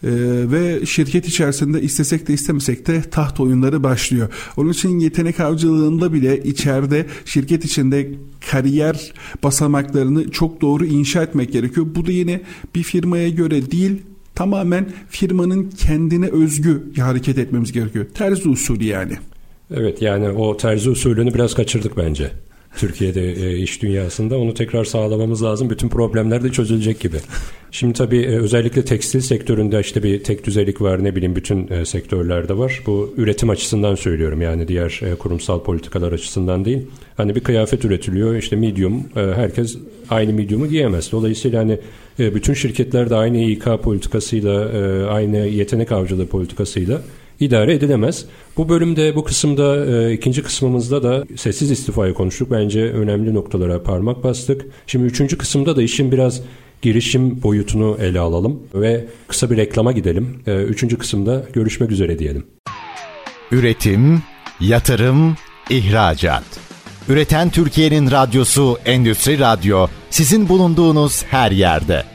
Ee, ve şirket içerisinde istesek de istemesek de taht oyunları başlıyor. Onun için yetenek avcılığında bile içeride şirket içinde kariyer basamaklarını çok doğru inşa etmek gerekiyor. Bu da yine bir firmaya göre değil tamamen firmanın kendine özgü hareket etmemiz gerekiyor. Terzi usulü yani. Evet yani o terzi usulünü biraz kaçırdık bence. Türkiye'de e, iş dünyasında onu tekrar sağlamamız lazım. Bütün problemler de çözülecek gibi. Şimdi tabii e, özellikle tekstil sektöründe işte bir tek düzelik var ne bileyim bütün e, sektörlerde var. Bu üretim açısından söylüyorum yani diğer e, kurumsal politikalar açısından değil. Hani bir kıyafet üretiliyor işte medium e, herkes aynı medium'u giyemez. Dolayısıyla hani e, bütün şirketler de aynı İK politikasıyla e, aynı yetenek avcılığı politikasıyla idare edilemez. Bu bölümde bu kısımda e, ikinci kısmımızda da sessiz istifayı konuştuk. Bence önemli noktalara parmak bastık. Şimdi üçüncü kısımda da işin biraz girişim boyutunu ele alalım ve kısa bir reklama gidelim. E, üçüncü kısımda görüşmek üzere diyelim. Üretim, yatırım, ihracat. Üreten Türkiye'nin radyosu Endüstri Radyo sizin bulunduğunuz her yerde.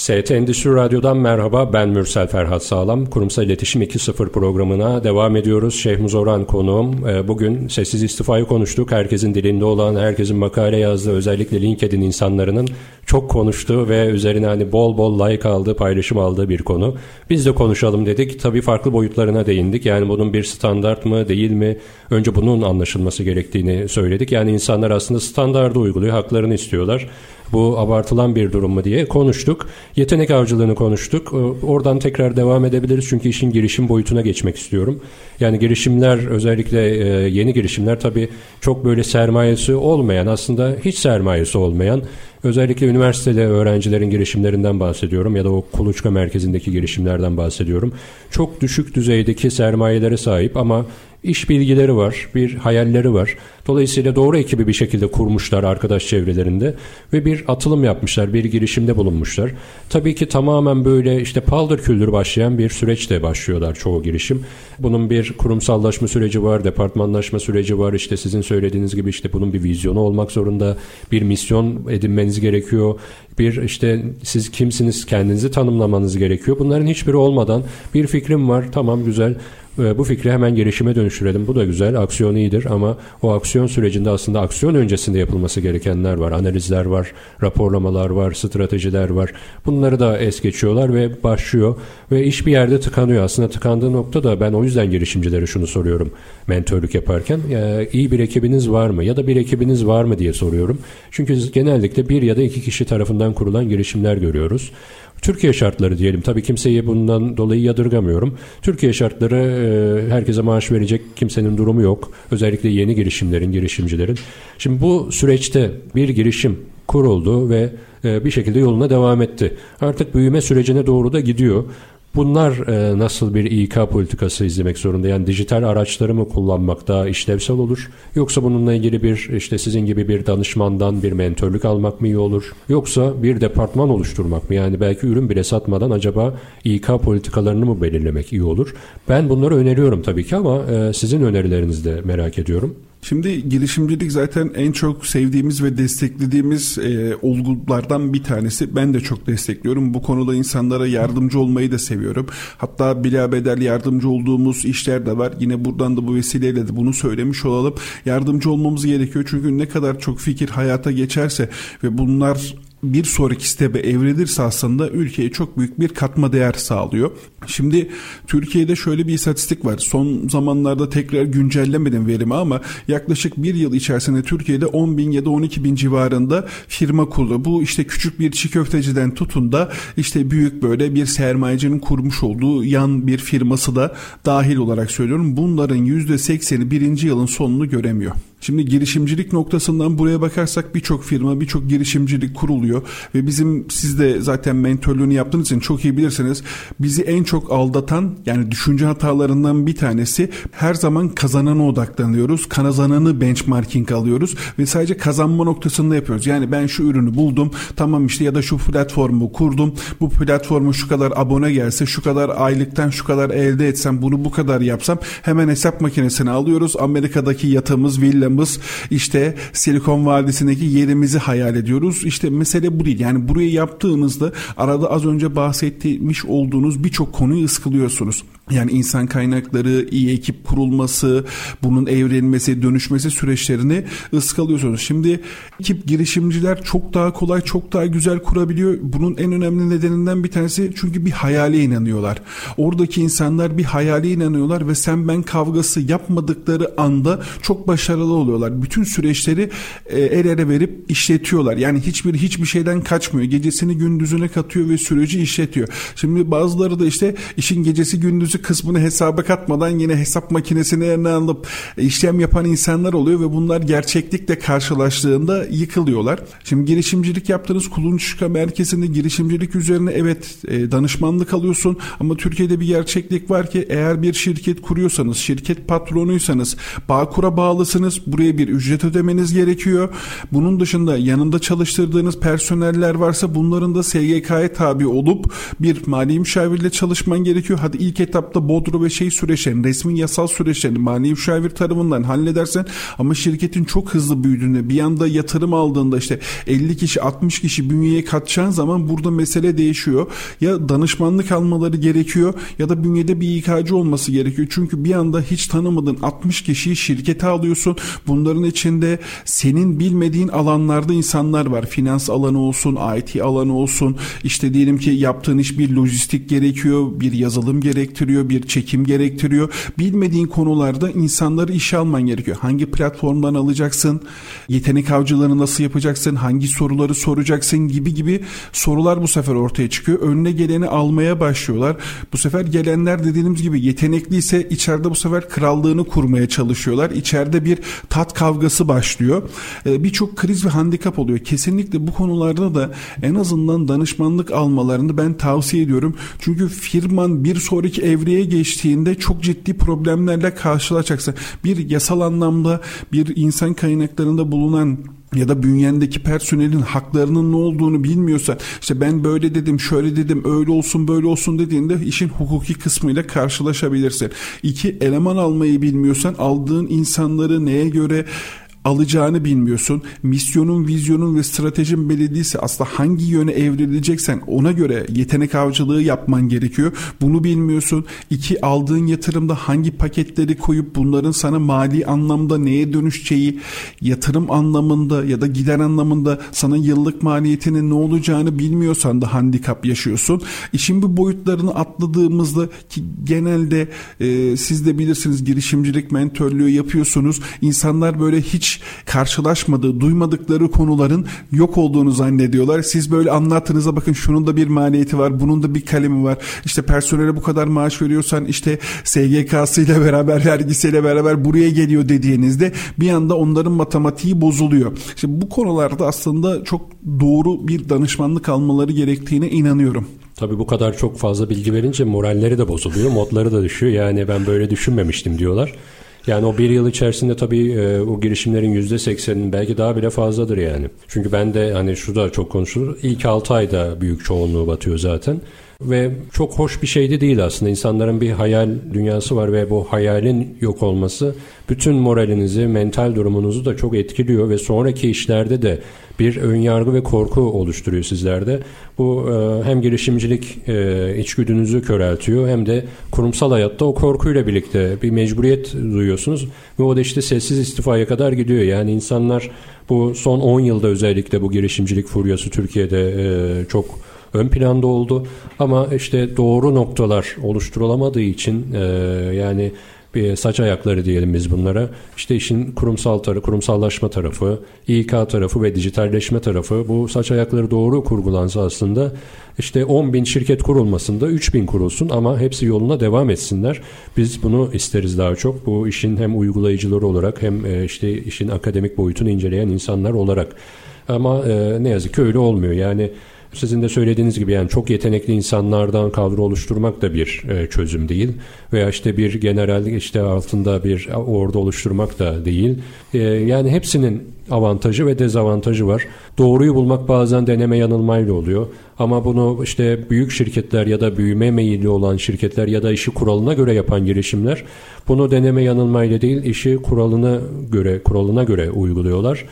ST Endüstri Radyo'dan merhaba ben Mürsel Ferhat Sağlam. Kurumsal İletişim 2.0 programına devam ediyoruz. Şeyh Muzoran konuğum. Ee, bugün sessiz istifayı konuştuk. Herkesin dilinde olan, herkesin makale yazdığı özellikle LinkedIn insanlarının çok konuştuğu ve üzerine hani bol bol like aldığı, paylaşım aldığı bir konu. Biz de konuşalım dedik. Tabii farklı boyutlarına değindik. Yani bunun bir standart mı değil mi? Önce bunun anlaşılması gerektiğini söyledik. Yani insanlar aslında standardı uyguluyor, haklarını istiyorlar bu abartılan bir durum mu diye konuştuk. Yetenek avcılığını konuştuk. Oradan tekrar devam edebiliriz çünkü işin girişim boyutuna geçmek istiyorum. Yani girişimler özellikle e, yeni girişimler tabii çok böyle sermayesi olmayan aslında hiç sermayesi olmayan Özellikle üniversitede öğrencilerin girişimlerinden bahsediyorum ya da o kuluçka merkezindeki girişimlerden bahsediyorum. Çok düşük düzeydeki sermayelere sahip ama iş bilgileri var, bir hayalleri var. Dolayısıyla doğru ekibi bir şekilde kurmuşlar arkadaş çevrelerinde ve bir atılım yapmışlar, bir girişimde bulunmuşlar. Tabii ki tamamen böyle işte paldır küldür başlayan bir süreçte başlıyorlar çoğu girişim. Bunun bir kurumsallaşma süreci var, departmanlaşma süreci var. İşte sizin söylediğiniz gibi işte bunun bir vizyonu olmak zorunda, bir misyon edinmeniz gerekiyor. Bir işte siz kimsiniz kendinizi tanımlamanız gerekiyor. Bunların hiçbiri olmadan bir fikrim var tamam güzel bu fikri hemen gelişime dönüştürelim. Bu da güzel. Aksiyon iyidir ama o aksiyon sürecinde aslında aksiyon öncesinde yapılması gerekenler var. Analizler var, raporlamalar var, stratejiler var. Bunları da es geçiyorlar ve başlıyor ve iş bir yerde tıkanıyor. Aslında tıkandığı nokta da ben o yüzden girişimcilere şunu soruyorum mentörlük yaparken. iyi bir ekibiniz var mı? Ya da bir ekibiniz var mı diye soruyorum. Çünkü genellikle bir ya da iki kişi tarafından kurulan girişimler görüyoruz. Türkiye şartları diyelim. Tabii kimseyi bundan dolayı yadırgamıyorum. Türkiye şartları e, herkese maaş verecek kimsenin durumu yok. Özellikle yeni girişimlerin, girişimcilerin. Şimdi bu süreçte bir girişim kuruldu ve e, bir şekilde yoluna devam etti. Artık büyüme sürecine doğru da gidiyor. Bunlar e, nasıl bir İK politikası izlemek zorunda? Yani dijital araçları mı kullanmak daha işlevsel olur? Yoksa bununla ilgili bir işte sizin gibi bir danışmandan bir mentörlük almak mı iyi olur? Yoksa bir departman oluşturmak mı? Yani belki ürün bile satmadan acaba İK politikalarını mı belirlemek iyi olur? Ben bunları öneriyorum tabii ki ama e, sizin önerilerinizi de merak ediyorum. Şimdi girişimcilik zaten en çok sevdiğimiz ve desteklediğimiz e, olgulardan bir tanesi. Ben de çok destekliyorum. Bu konuda insanlara yardımcı olmayı da seviyorum. Hatta bilabedel yardımcı olduğumuz işler de var. Yine buradan da bu vesileyle de bunu söylemiş olalım. Yardımcı olmamız gerekiyor. Çünkü ne kadar çok fikir hayata geçerse ve bunlar bir sonraki stebe evrilirse aslında ülkeye çok büyük bir katma değer sağlıyor. Şimdi Türkiye'de şöyle bir istatistik var. Son zamanlarda tekrar güncellemedim verimi ama yaklaşık bir yıl içerisinde Türkiye'de 10 bin ya da 12 bin civarında firma kurdu. Bu işte küçük bir çiğ köfteciden tutun da işte büyük böyle bir sermayecinin kurmuş olduğu yan bir firması da dahil olarak söylüyorum. Bunların %80'i birinci yılın sonunu göremiyor. Şimdi girişimcilik noktasından buraya bakarsak birçok firma, birçok girişimcilik kuruluyor ve bizim siz de zaten mentörlüğünü yaptığınız için çok iyi bilirsiniz. Bizi en çok aldatan yani düşünce hatalarından bir tanesi her zaman kazanana odaklanıyoruz. Kazananı benchmarking alıyoruz ve sadece kazanma noktasında yapıyoruz. Yani ben şu ürünü buldum tamam işte ya da şu platformu kurdum. Bu platformu şu kadar abone gelse şu kadar aylıktan şu kadar elde etsem bunu bu kadar yapsam hemen hesap makinesini alıyoruz. Amerika'daki yatağımız, villamız işte Silikon Vadisi'ndeki yerimizi hayal ediyoruz. İşte mesele bu değil. Yani burayı yaptığınızda arada az önce bahsetmiş olduğunuz birçok konuyu ıskılıyorsunuz. Yani insan kaynakları, iyi ekip kurulması, bunun evrenmesi, dönüşmesi süreçlerini ıskalıyorsunuz. Şimdi ekip girişimciler çok daha kolay, çok daha güzel kurabiliyor. Bunun en önemli nedeninden bir tanesi çünkü bir hayale inanıyorlar. Oradaki insanlar bir hayale inanıyorlar ve sen ben kavgası yapmadıkları anda çok başarılı oluyorlar. Bütün süreçleri e, el ele verip işletiyorlar. Yani hiçbir hiçbir şeyden kaçmıyor. Gecesini gündüzüne katıyor ve süreci işletiyor. Şimdi bazıları da işte işin gecesi gündüzü kısmını hesaba katmadan yine hesap makinesini eline alıp işlem yapan insanlar oluyor ve bunlar gerçeklikle karşılaştığında yıkılıyorlar. Şimdi girişimcilik yaptığınız kuluçka merkezinde girişimcilik üzerine evet e, danışmanlık alıyorsun ama Türkiye'de bir gerçeklik var ki eğer bir şirket kuruyorsanız, şirket patronuysanız, Bağkur'a bağlısınız. Buraya bir ücret ödemeniz gerekiyor. Bunun dışında yanında çalıştırdığınız personeller varsa bunların da SGK'ya tabi olup bir mali müşavirle çalışman gerekiyor. Hadi ilk etapta bodro ve şey süreçlerini, resmi yasal süreçlerini mali müşavir tarafından halledersen ama şirketin çok hızlı büyüdüğünde bir anda yatırım aldığında işte 50 kişi 60 kişi bünyeye katacağın zaman burada mesele değişiyor. Ya danışmanlık almaları gerekiyor ya da bünyede bir İK'cı olması gerekiyor. Çünkü bir anda hiç tanımadığın 60 kişiyi şirkete alıyorsun. Bunların içinde senin bilmediğin alanlarda insanlar var. Finans alanı olsun, IT alanı olsun. İşte diyelim ki yaptığın iş bir lojistik gerekiyor, bir yazılım gerektiriyor, bir çekim gerektiriyor. Bilmediğin konularda insanları işe alman gerekiyor. Hangi platformdan alacaksın? Yetenek avcılarını nasıl yapacaksın? Hangi soruları soracaksın gibi gibi sorular bu sefer ortaya çıkıyor. Önüne geleni almaya başlıyorlar. Bu sefer gelenler dediğimiz gibi yetenekliyse içeride bu sefer krallığını kurmaya çalışıyorlar. İçeride bir tat kavgası başlıyor. Ee, Birçok kriz ve handikap oluyor. Kesinlikle bu konularda da en azından danışmanlık almalarını ben tavsiye ediyorum. Çünkü firman bir sonraki evreye geçtiğinde çok ciddi problemlerle karşılaşacaksın. Bir yasal anlamda bir insan kaynaklarında bulunan ya da bünyendeki personelin haklarının ne olduğunu bilmiyorsan işte ben böyle dedim şöyle dedim öyle olsun böyle olsun dediğinde işin hukuki kısmıyla karşılaşabilirsin. İki eleman almayı bilmiyorsan aldığın insanları neye göre alacağını bilmiyorsun. Misyonun, vizyonun ve stratejin belirliyse aslında hangi yöne evrileceksen ona göre yetenek avcılığı yapman gerekiyor. Bunu bilmiyorsun. İki aldığın yatırımda hangi paketleri koyup bunların sana mali anlamda neye dönüşeceği, yatırım anlamında ya da gider anlamında sana yıllık maliyetinin ne olacağını bilmiyorsan da handikap yaşıyorsun. İşin bu boyutlarını atladığımızda ki genelde e, siz de bilirsiniz girişimcilik mentörlüğü yapıyorsunuz. İnsanlar böyle hiç karşılaşmadığı, duymadıkları konuların yok olduğunu zannediyorlar. Siz böyle anlattığınızda bakın şunun da bir maliyeti var, bunun da bir kalemi var. İşte personele bu kadar maaş veriyorsan işte SGK'sıyla beraber, vergisiyle beraber buraya geliyor dediğinizde bir anda onların matematiği bozuluyor. İşte bu konularda aslında çok doğru bir danışmanlık almaları gerektiğine inanıyorum. Tabii bu kadar çok fazla bilgi verince moralleri de bozuluyor, modları da düşüyor. Yani ben böyle düşünmemiştim diyorlar. Yani o bir yıl içerisinde tabii e, o girişimlerin yüzde seksenin belki daha bile fazladır yani. Çünkü ben de hani şurada çok konuşulur. İlk altı ayda büyük çoğunluğu batıyor zaten. Ve çok hoş bir şeydi değil aslında. İnsanların bir hayal dünyası var ve bu hayalin yok olması bütün moralinizi, mental durumunuzu da çok etkiliyor ve sonraki işlerde de bir önyargı ve korku oluşturuyor sizlerde. Bu e, hem girişimcilik e, içgüdünüzü köreltiyor hem de kurumsal hayatta o korkuyla birlikte bir mecburiyet duyuyorsunuz ve o da işte sessiz istifaya kadar gidiyor. Yani insanlar bu son 10 yılda özellikle bu girişimcilik furyası Türkiye'de e, çok ön planda oldu ama işte doğru noktalar oluşturulamadığı için e, yani bir saç ayakları diyelim biz bunlara. İşte işin kurumsal tarafı, kurumsallaşma tarafı, İK tarafı ve dijitalleşme tarafı bu saç ayakları doğru kurgulansa aslında işte 10 bin şirket kurulmasında 3 bin kurulsun ama hepsi yoluna devam etsinler. Biz bunu isteriz daha çok. Bu işin hem uygulayıcıları olarak hem e, işte işin akademik boyutunu inceleyen insanlar olarak. Ama e, ne yazık ki öyle olmuyor. Yani sizin de söylediğiniz gibi yani çok yetenekli insanlardan kadro oluşturmak da bir e, çözüm değil. Veya işte bir general işte altında bir ordu oluşturmak da değil. E, yani hepsinin avantajı ve dezavantajı var. Doğruyu bulmak bazen deneme yanılmayla oluyor. Ama bunu işte büyük şirketler ya da büyüme meyilli olan şirketler ya da işi kuralına göre yapan girişimler bunu deneme yanılmayla değil işi kuralına göre kuralına göre uyguluyorlar.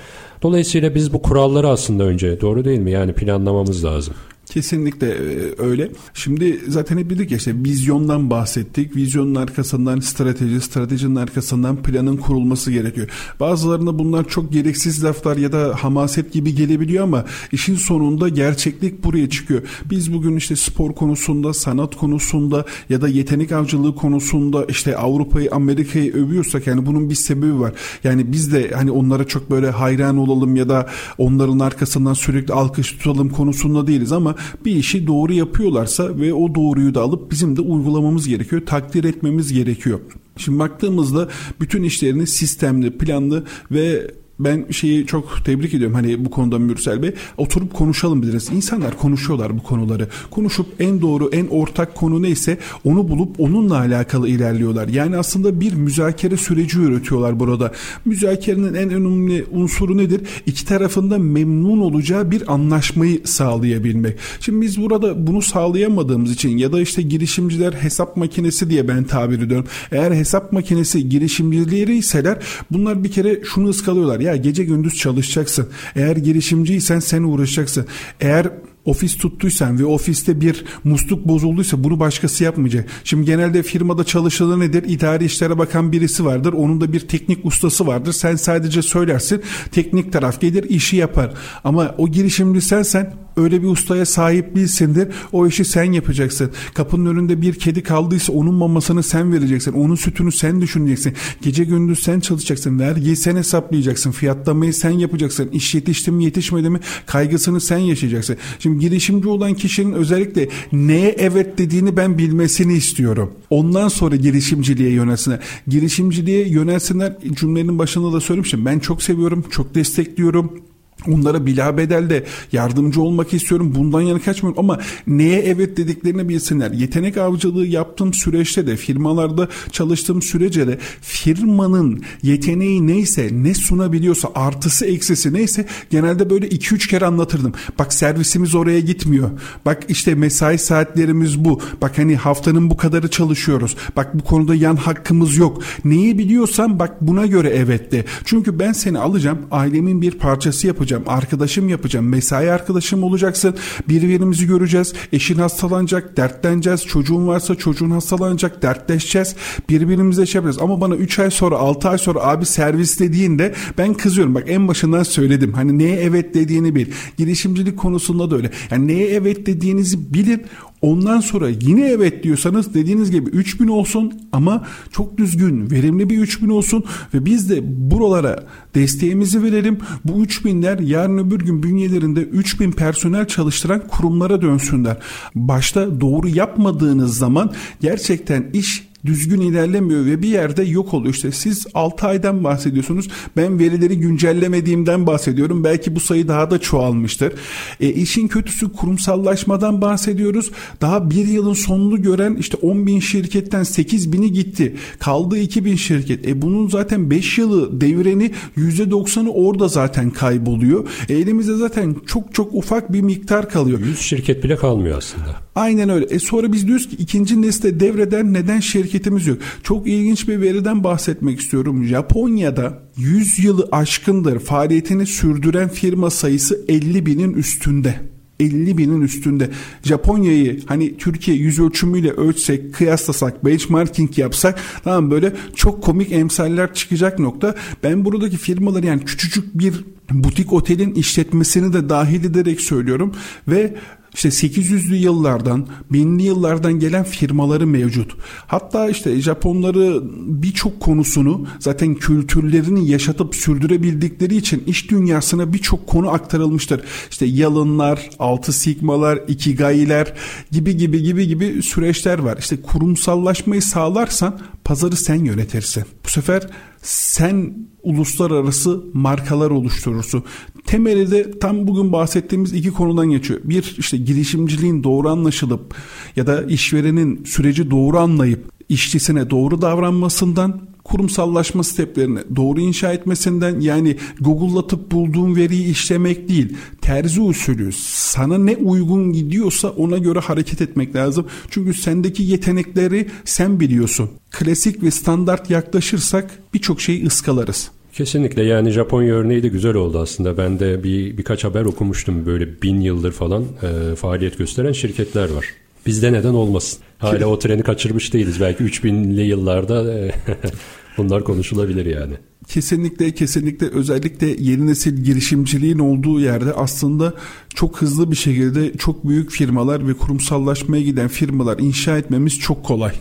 Dolayısıyla biz bu kuralları aslında önce doğru değil mi? Yani planlamamız lazım. Kesinlikle e, öyle. Şimdi zaten hep dedik ya işte vizyondan bahsettik. Vizyonun arkasından strateji, stratejinin arkasından planın kurulması gerekiyor. Bazılarında bunlar çok gereksiz laflar ya da hamaset gibi gelebiliyor ama işin sonunda gerçeklik buraya çıkıyor. Biz bugün işte spor konusunda, sanat konusunda ya da yetenek avcılığı konusunda işte Avrupa'yı, Amerika'yı övüyorsak yani bunun bir sebebi var. Yani biz de hani onlara çok böyle hayran olalım ya da onların arkasından sürekli alkış tutalım konusunda değiliz ama bir işi doğru yapıyorlarsa ve o doğruyu da alıp bizim de uygulamamız gerekiyor. Takdir etmemiz gerekiyor. Şimdi baktığımızda bütün işlerini sistemli, planlı ve ben şeyi çok tebrik ediyorum hani bu konuda Mürsel Bey oturup konuşalım biliriz. İnsanlar konuşuyorlar bu konuları. Konuşup en doğru en ortak konu neyse onu bulup onunla alakalı ilerliyorlar. Yani aslında bir müzakere süreci üretiyorlar burada. Müzakerenin en önemli unsuru nedir? İki tarafında memnun olacağı bir anlaşmayı sağlayabilmek. Şimdi biz burada bunu sağlayamadığımız için ya da işte girişimciler hesap makinesi diye ben tabir ediyorum. Eğer hesap makinesi girişimcileri iseler bunlar bir kere şunu ıskalıyorlar ya gece gündüz çalışacaksın. Eğer girişimciysen sen uğraşacaksın. Eğer ofis tuttuysan ve ofiste bir musluk bozulduysa bunu başkası yapmayacak. Şimdi genelde firmada çalışanı nedir? İdari işlere bakan birisi vardır. Onun da bir teknik ustası vardır. Sen sadece söylersin. Teknik taraf gelir işi yapar. Ama o girişimci sensen öyle bir ustaya sahip değilsindir. O işi sen yapacaksın. Kapının önünde bir kedi kaldıysa onun mamasını sen vereceksin. Onun sütünü sen düşüneceksin. Gece gündüz sen çalışacaksın. Vergiyi sen hesaplayacaksın. Fiyatlamayı sen yapacaksın. İş yetişti mi yetişmedi mi kaygısını sen yaşayacaksın. Şimdi girişimci olan kişinin özellikle neye evet dediğini ben bilmesini istiyorum. Ondan sonra girişimciliğe yönelsinler. Girişimciliğe yönelsinler cümlenin başında da söylemiştim. Ben çok seviyorum, çok destekliyorum. Onlara bilabedelde yardımcı olmak istiyorum. Bundan yana kaçmıyorum ama neye evet dediklerini bilsinler. Yetenek avcılığı yaptığım süreçte de firmalarda çalıştığım sürece de firmanın yeteneği neyse ne sunabiliyorsa artısı eksisi neyse genelde böyle 2-3 kere anlatırdım. Bak servisimiz oraya gitmiyor. Bak işte mesai saatlerimiz bu. Bak hani haftanın bu kadarı çalışıyoruz. Bak bu konuda yan hakkımız yok. Neyi biliyorsan bak buna göre evet de. Çünkü ben seni alacağım ailemin bir parçası yapacağım yapacağım, arkadaşım yapacağım, mesai arkadaşım olacaksın. Birbirimizi göreceğiz, eşin hastalanacak, dertleneceğiz, çocuğun varsa çocuğun hastalanacak, dertleşeceğiz. Birbirimize şey yapacağız. Ama bana 3 ay sonra, 6 ay sonra abi servis dediğinde ben kızıyorum. Bak en başından söyledim. Hani neye evet dediğini bil. Girişimcilik konusunda da öyle. Yani neye evet dediğinizi bilin. Ondan sonra yine evet diyorsanız dediğiniz gibi 3000 olsun ama çok düzgün, verimli bir 3000 olsun ve biz de buralara desteğimizi verelim. Bu 3000'ler yarın öbür gün bünyelerinde 3000 personel çalıştıran kurumlara dönsünler. Başta doğru yapmadığınız zaman gerçekten iş düzgün ilerlemiyor ve bir yerde yok oluyor. İşte siz 6 aydan bahsediyorsunuz. Ben verileri güncellemediğimden bahsediyorum. Belki bu sayı daha da çoğalmıştır. E, işin kötüsü kurumsallaşmadan bahsediyoruz. Daha bir yılın sonunu gören işte 10 bin şirketten 8 bini gitti. Kaldı 2 bin şirket. E, bunun zaten 5 yılı devreni %90'ı orada zaten kayboluyor. E, elimizde zaten çok çok ufak bir miktar kalıyor. 100 şirket bile kalmıyor aslında. Aynen öyle. E sonra biz diyoruz ki ikinci nesle devreden neden şirketimiz yok? Çok ilginç bir veriden bahsetmek istiyorum. Japonya'da 100 yılı aşkındır faaliyetini sürdüren firma sayısı 50 binin üstünde. 50 binin üstünde. Japonya'yı hani Türkiye yüz ölçümüyle ölçsek, kıyaslasak, benchmarking yapsak tamam böyle çok komik emsaller çıkacak nokta. Ben buradaki firmaları yani küçücük bir butik otelin işletmesini de dahil ederek söylüyorum ve işte 800'lü yıllardan, 1000'li yıllardan gelen firmaları mevcut. Hatta işte Japonları birçok konusunu zaten kültürlerini yaşatıp sürdürebildikleri için iş dünyasına birçok konu aktarılmıştır. İşte yalınlar, altı sigmalar, ikigailer gibi gibi gibi gibi süreçler var. İşte kurumsallaşmayı sağlarsan pazarı sen yönetirsin. Bu sefer sen uluslararası markalar oluşturursun. Temeli de tam bugün bahsettiğimiz iki konudan geçiyor. Bir işte girişimciliğin doğru anlaşılıp ya da işverenin süreci doğru anlayıp işçisine doğru davranmasından kurumsallaşma steplerini doğru inşa etmesinden yani Google'latıp bulduğun veriyi işlemek değil terzi usulü sana ne uygun gidiyorsa ona göre hareket etmek lazım. Çünkü sendeki yetenekleri sen biliyorsun. Klasik ve standart yaklaşırsak birçok şeyi ıskalarız. Kesinlikle yani Japonya örneği de güzel oldu aslında. Ben de bir birkaç haber okumuştum böyle bin yıldır falan e, faaliyet gösteren şirketler var. Bizde neden olmasın? Hala o treni kaçırmış değiliz. Belki 3000'li yıllarda e, bunlar konuşulabilir yani. Kesinlikle kesinlikle özellikle yeni nesil girişimciliğin olduğu yerde aslında çok hızlı bir şekilde çok büyük firmalar ve kurumsallaşmaya giden firmalar inşa etmemiz çok kolay.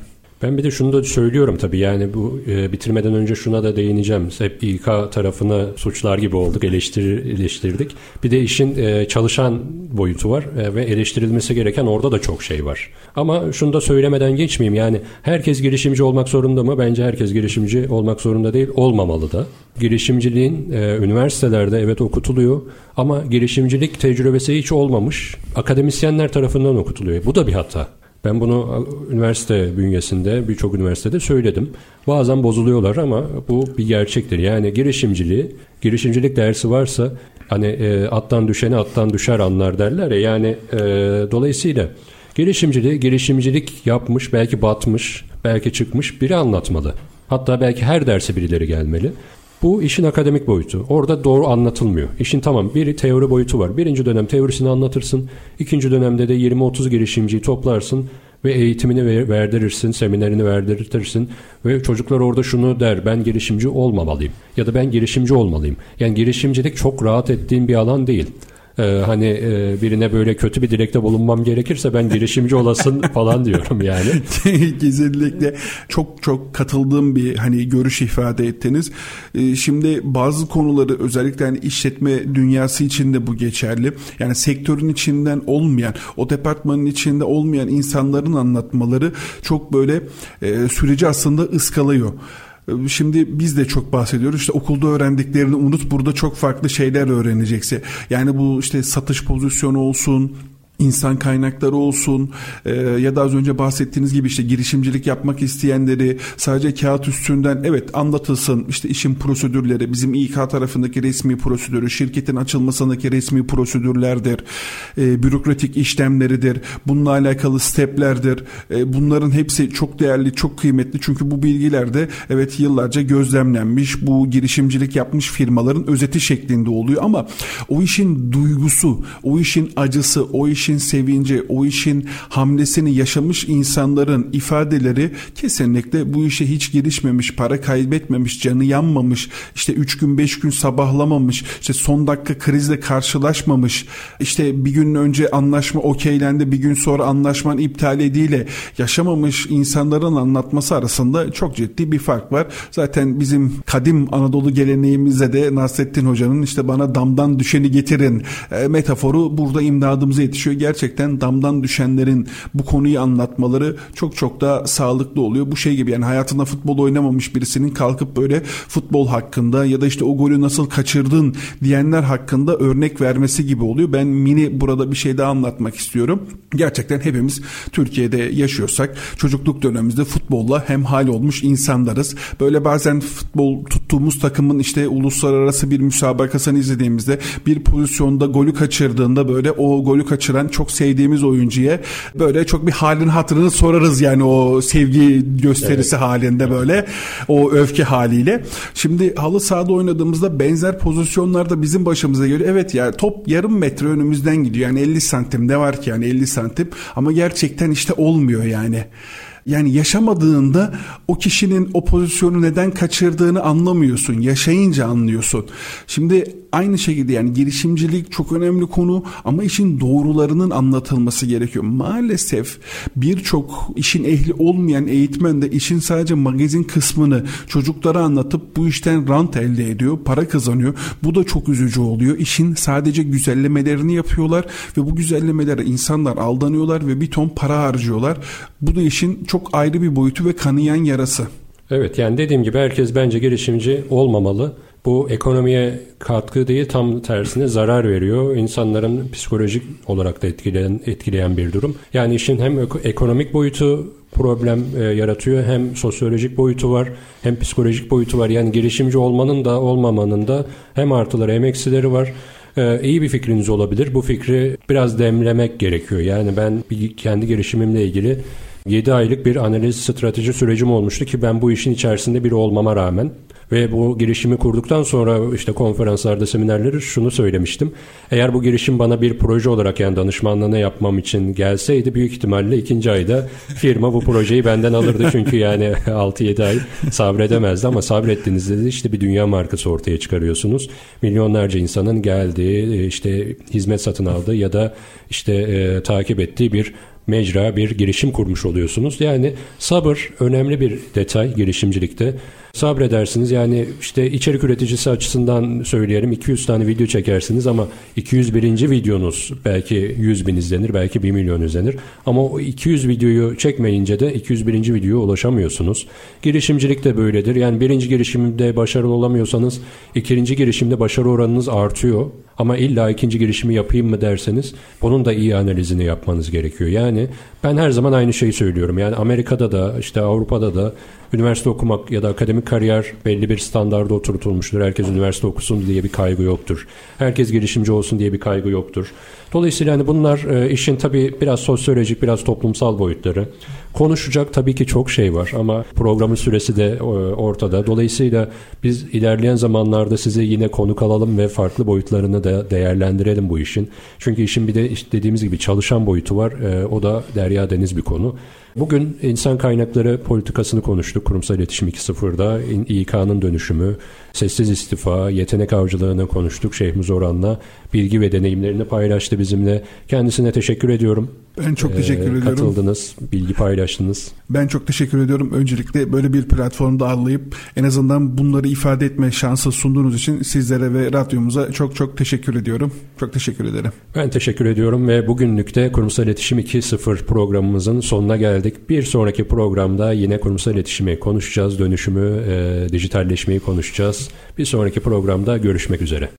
Ben bir de şunu da söylüyorum tabii yani bu e, bitirmeden önce şuna da değineceğim. Hep İK tarafına suçlar gibi olduk, eleştir, eleştirdik. Bir de işin e, çalışan boyutu var e, ve eleştirilmesi gereken orada da çok şey var. Ama şunu da söylemeden geçmeyeyim yani herkes girişimci olmak zorunda mı? Bence herkes girişimci olmak zorunda değil, olmamalı da. Girişimciliğin e, üniversitelerde evet okutuluyor ama girişimcilik tecrübesi hiç olmamış akademisyenler tarafından okutuluyor. Bu da bir hata. Ben bunu üniversite bünyesinde birçok üniversitede söyledim. Bazen bozuluyorlar ama bu bir gerçektir. Yani girişimciliği, girişimcilik dersi varsa hani e, attan düşeni attan düşer anlar derler ya. Yani e, dolayısıyla girişimciliği, girişimcilik yapmış, belki batmış, belki çıkmış biri anlatmalı. Hatta belki her derse birileri gelmeli. Bu işin akademik boyutu. Orada doğru anlatılmıyor. İşin tamam bir teori boyutu var. Birinci dönem teorisini anlatırsın. İkinci dönemde de 20-30 girişimciyi toplarsın ve eğitimini verdirirsin, seminerini verdirirsin ve çocuklar orada şunu der ben girişimci olmamalıyım ya da ben girişimci olmalıyım. Yani girişimcilik çok rahat ettiğim bir alan değil e, hani e, birine böyle kötü bir dilekte bulunmam gerekirse ben girişimci olasın falan diyorum yani. Kesinlikle çok çok katıldığım bir hani görüş ifade ettiniz. E, şimdi bazı konuları özellikle hani işletme dünyası içinde bu geçerli. Yani sektörün içinden olmayan, o departmanın içinde olmayan insanların anlatmaları çok böyle e, süreci aslında ıskalıyor. Şimdi biz de çok bahsediyoruz. İşte okulda öğrendiklerini unut burada çok farklı şeyler öğreneceksin. Yani bu işte satış pozisyonu olsun, insan kaynakları olsun e, ya da az önce bahsettiğiniz gibi işte girişimcilik yapmak isteyenleri sadece kağıt üstünden evet anlatılsın. İşte işin prosedürleri bizim İK tarafındaki resmi prosedürü şirketin açılmasındaki resmi prosedürlerdir. E, bürokratik işlemleridir. Bununla alakalı steplerdir. E, bunların hepsi çok değerli çok kıymetli. Çünkü bu bilgiler de evet yıllarca gözlemlenmiş bu girişimcilik yapmış firmaların özeti şeklinde oluyor. Ama o işin duygusu o işin acısı o işin işin sevinci, o işin hamlesini yaşamış insanların ifadeleri kesinlikle bu işe hiç girişmemiş, para kaybetmemiş, canı yanmamış, işte 3 gün 5 gün sabahlamamış, işte son dakika krizle karşılaşmamış, işte bir gün önce anlaşma okeylendi, bir gün sonra anlaşman iptal ediyle yaşamamış insanların anlatması arasında çok ciddi bir fark var. Zaten bizim kadim Anadolu geleneğimizde de Nasrettin Hoca'nın işte bana damdan düşeni getirin e, metaforu burada imdadımıza yetişiyor gerçekten damdan düşenlerin bu konuyu anlatmaları çok çok da sağlıklı oluyor. Bu şey gibi yani hayatında futbol oynamamış birisinin kalkıp böyle futbol hakkında ya da işte o golü nasıl kaçırdın diyenler hakkında örnek vermesi gibi oluyor. Ben mini burada bir şey daha anlatmak istiyorum. Gerçekten hepimiz Türkiye'de yaşıyorsak çocukluk dönemimizde futbolla hem hal olmuş insanlarız. Böyle bazen futbol tuttuğumuz takımın işte uluslararası bir müsabakasını izlediğimizde bir pozisyonda golü kaçırdığında böyle o golü kaçıran çok sevdiğimiz oyuncuya böyle çok bir halin hatırını sorarız yani o sevgi gösterisi evet. halinde böyle o öfke haliyle. Şimdi halı sahada oynadığımızda benzer pozisyonlarda bizim başımıza geliyor. Evet ya top yarım metre önümüzden gidiyor. Yani 50 santim ne var ki yani 50 santim ama gerçekten işte olmuyor yani Yani yaşamadığında o kişinin o pozisyonu neden kaçırdığını anlamıyorsun. Yaşayınca anlıyorsun. Şimdi aynı şekilde yani girişimcilik çok önemli konu ama işin doğrularının anlatılması gerekiyor. Maalesef birçok işin ehli olmayan eğitmen de işin sadece magazin kısmını çocuklara anlatıp bu işten rant elde ediyor, para kazanıyor. Bu da çok üzücü oluyor. İşin sadece güzellemelerini yapıyorlar ve bu güzellemelere insanlar aldanıyorlar ve bir ton para harcıyorlar. Bu da işin çok ayrı bir boyutu ve kanayan yarası. Evet yani dediğim gibi herkes bence girişimci olmamalı. Bu ekonomiye katkı değil tam tersine zarar veriyor. İnsanların psikolojik olarak da etkileyen, etkileyen bir durum. Yani işin hem ekonomik boyutu problem e, yaratıyor hem sosyolojik boyutu var hem psikolojik boyutu var. Yani girişimci olmanın da olmamanın da hem artıları hem eksileri var. Ee, iyi bir fikriniz olabilir. Bu fikri biraz demlemek gerekiyor. Yani ben bir, kendi girişimimle ilgili 7 aylık bir analiz strateji sürecim olmuştu ki ben bu işin içerisinde biri olmama rağmen ve bu girişimi kurduktan sonra işte konferanslarda, seminerleri şunu söylemiştim. Eğer bu girişim bana bir proje olarak yani danışmanlığını yapmam için gelseydi büyük ihtimalle ikinci ayda firma bu projeyi benden alırdı. Çünkü yani 6-7 ay sabredemezdi ama sabrettiğinizde de işte bir dünya markası ortaya çıkarıyorsunuz. Milyonlarca insanın geldiği, işte hizmet satın aldığı ya da işte e, takip ettiği bir mecra, bir girişim kurmuş oluyorsunuz. Yani sabır önemli bir detay girişimcilikte sabredersiniz. Yani işte içerik üreticisi açısından söyleyelim 200 tane video çekersiniz ama 201. videonuz belki 100 bin izlenir belki 1 milyon izlenir. Ama o 200 videoyu çekmeyince de 201. videoya ulaşamıyorsunuz. Girişimcilik de böyledir. Yani birinci girişimde başarılı olamıyorsanız ikinci girişimde başarı oranınız artıyor. Ama illa ikinci girişimi yapayım mı derseniz bunun da iyi analizini yapmanız gerekiyor. Yani ben her zaman aynı şeyi söylüyorum. Yani Amerika'da da işte Avrupa'da da üniversite okumak ya da akademik kariyer belli bir standarda oturtulmuştur. Herkes üniversite okusun diye bir kaygı yoktur. Herkes girişimci olsun diye bir kaygı yoktur. Dolayısıyla hani bunlar e, işin tabii biraz sosyolojik, biraz toplumsal boyutları. Konuşacak tabii ki çok şey var ama programın süresi de e, ortada. Dolayısıyla biz ilerleyen zamanlarda size yine konuk alalım ve farklı boyutlarını da değerlendirelim bu işin. Çünkü işin bir de işte dediğimiz gibi çalışan boyutu var. E, o da derya deniz bir konu. Bugün insan kaynakları politikasını konuştuk kurumsal iletişim 2.0'da. İK'nın dönüşümü, sessiz istifa, yetenek avcılığını konuştuk Şeyh Muzoran'la. Bilgi ve deneyimlerini paylaştı bizimle. Kendisine teşekkür ediyorum. Ben çok teşekkür ee, ediyorum. Katıldınız, bilgi paylaştınız. Ben çok teşekkür ediyorum. Öncelikle böyle bir platformda ağırlayıp en azından bunları ifade etme şansı sunduğunuz için sizlere ve radyomuza çok çok teşekkür ediyorum. Çok teşekkür ederim. Ben teşekkür ediyorum ve bugünlük de Kurumsal İletişim 2.0 programımızın sonuna geldik. Bir sonraki programda yine kurumsal iletişimi konuşacağız, dönüşümü, e, dijitalleşmeyi konuşacağız. Bir sonraki programda görüşmek üzere.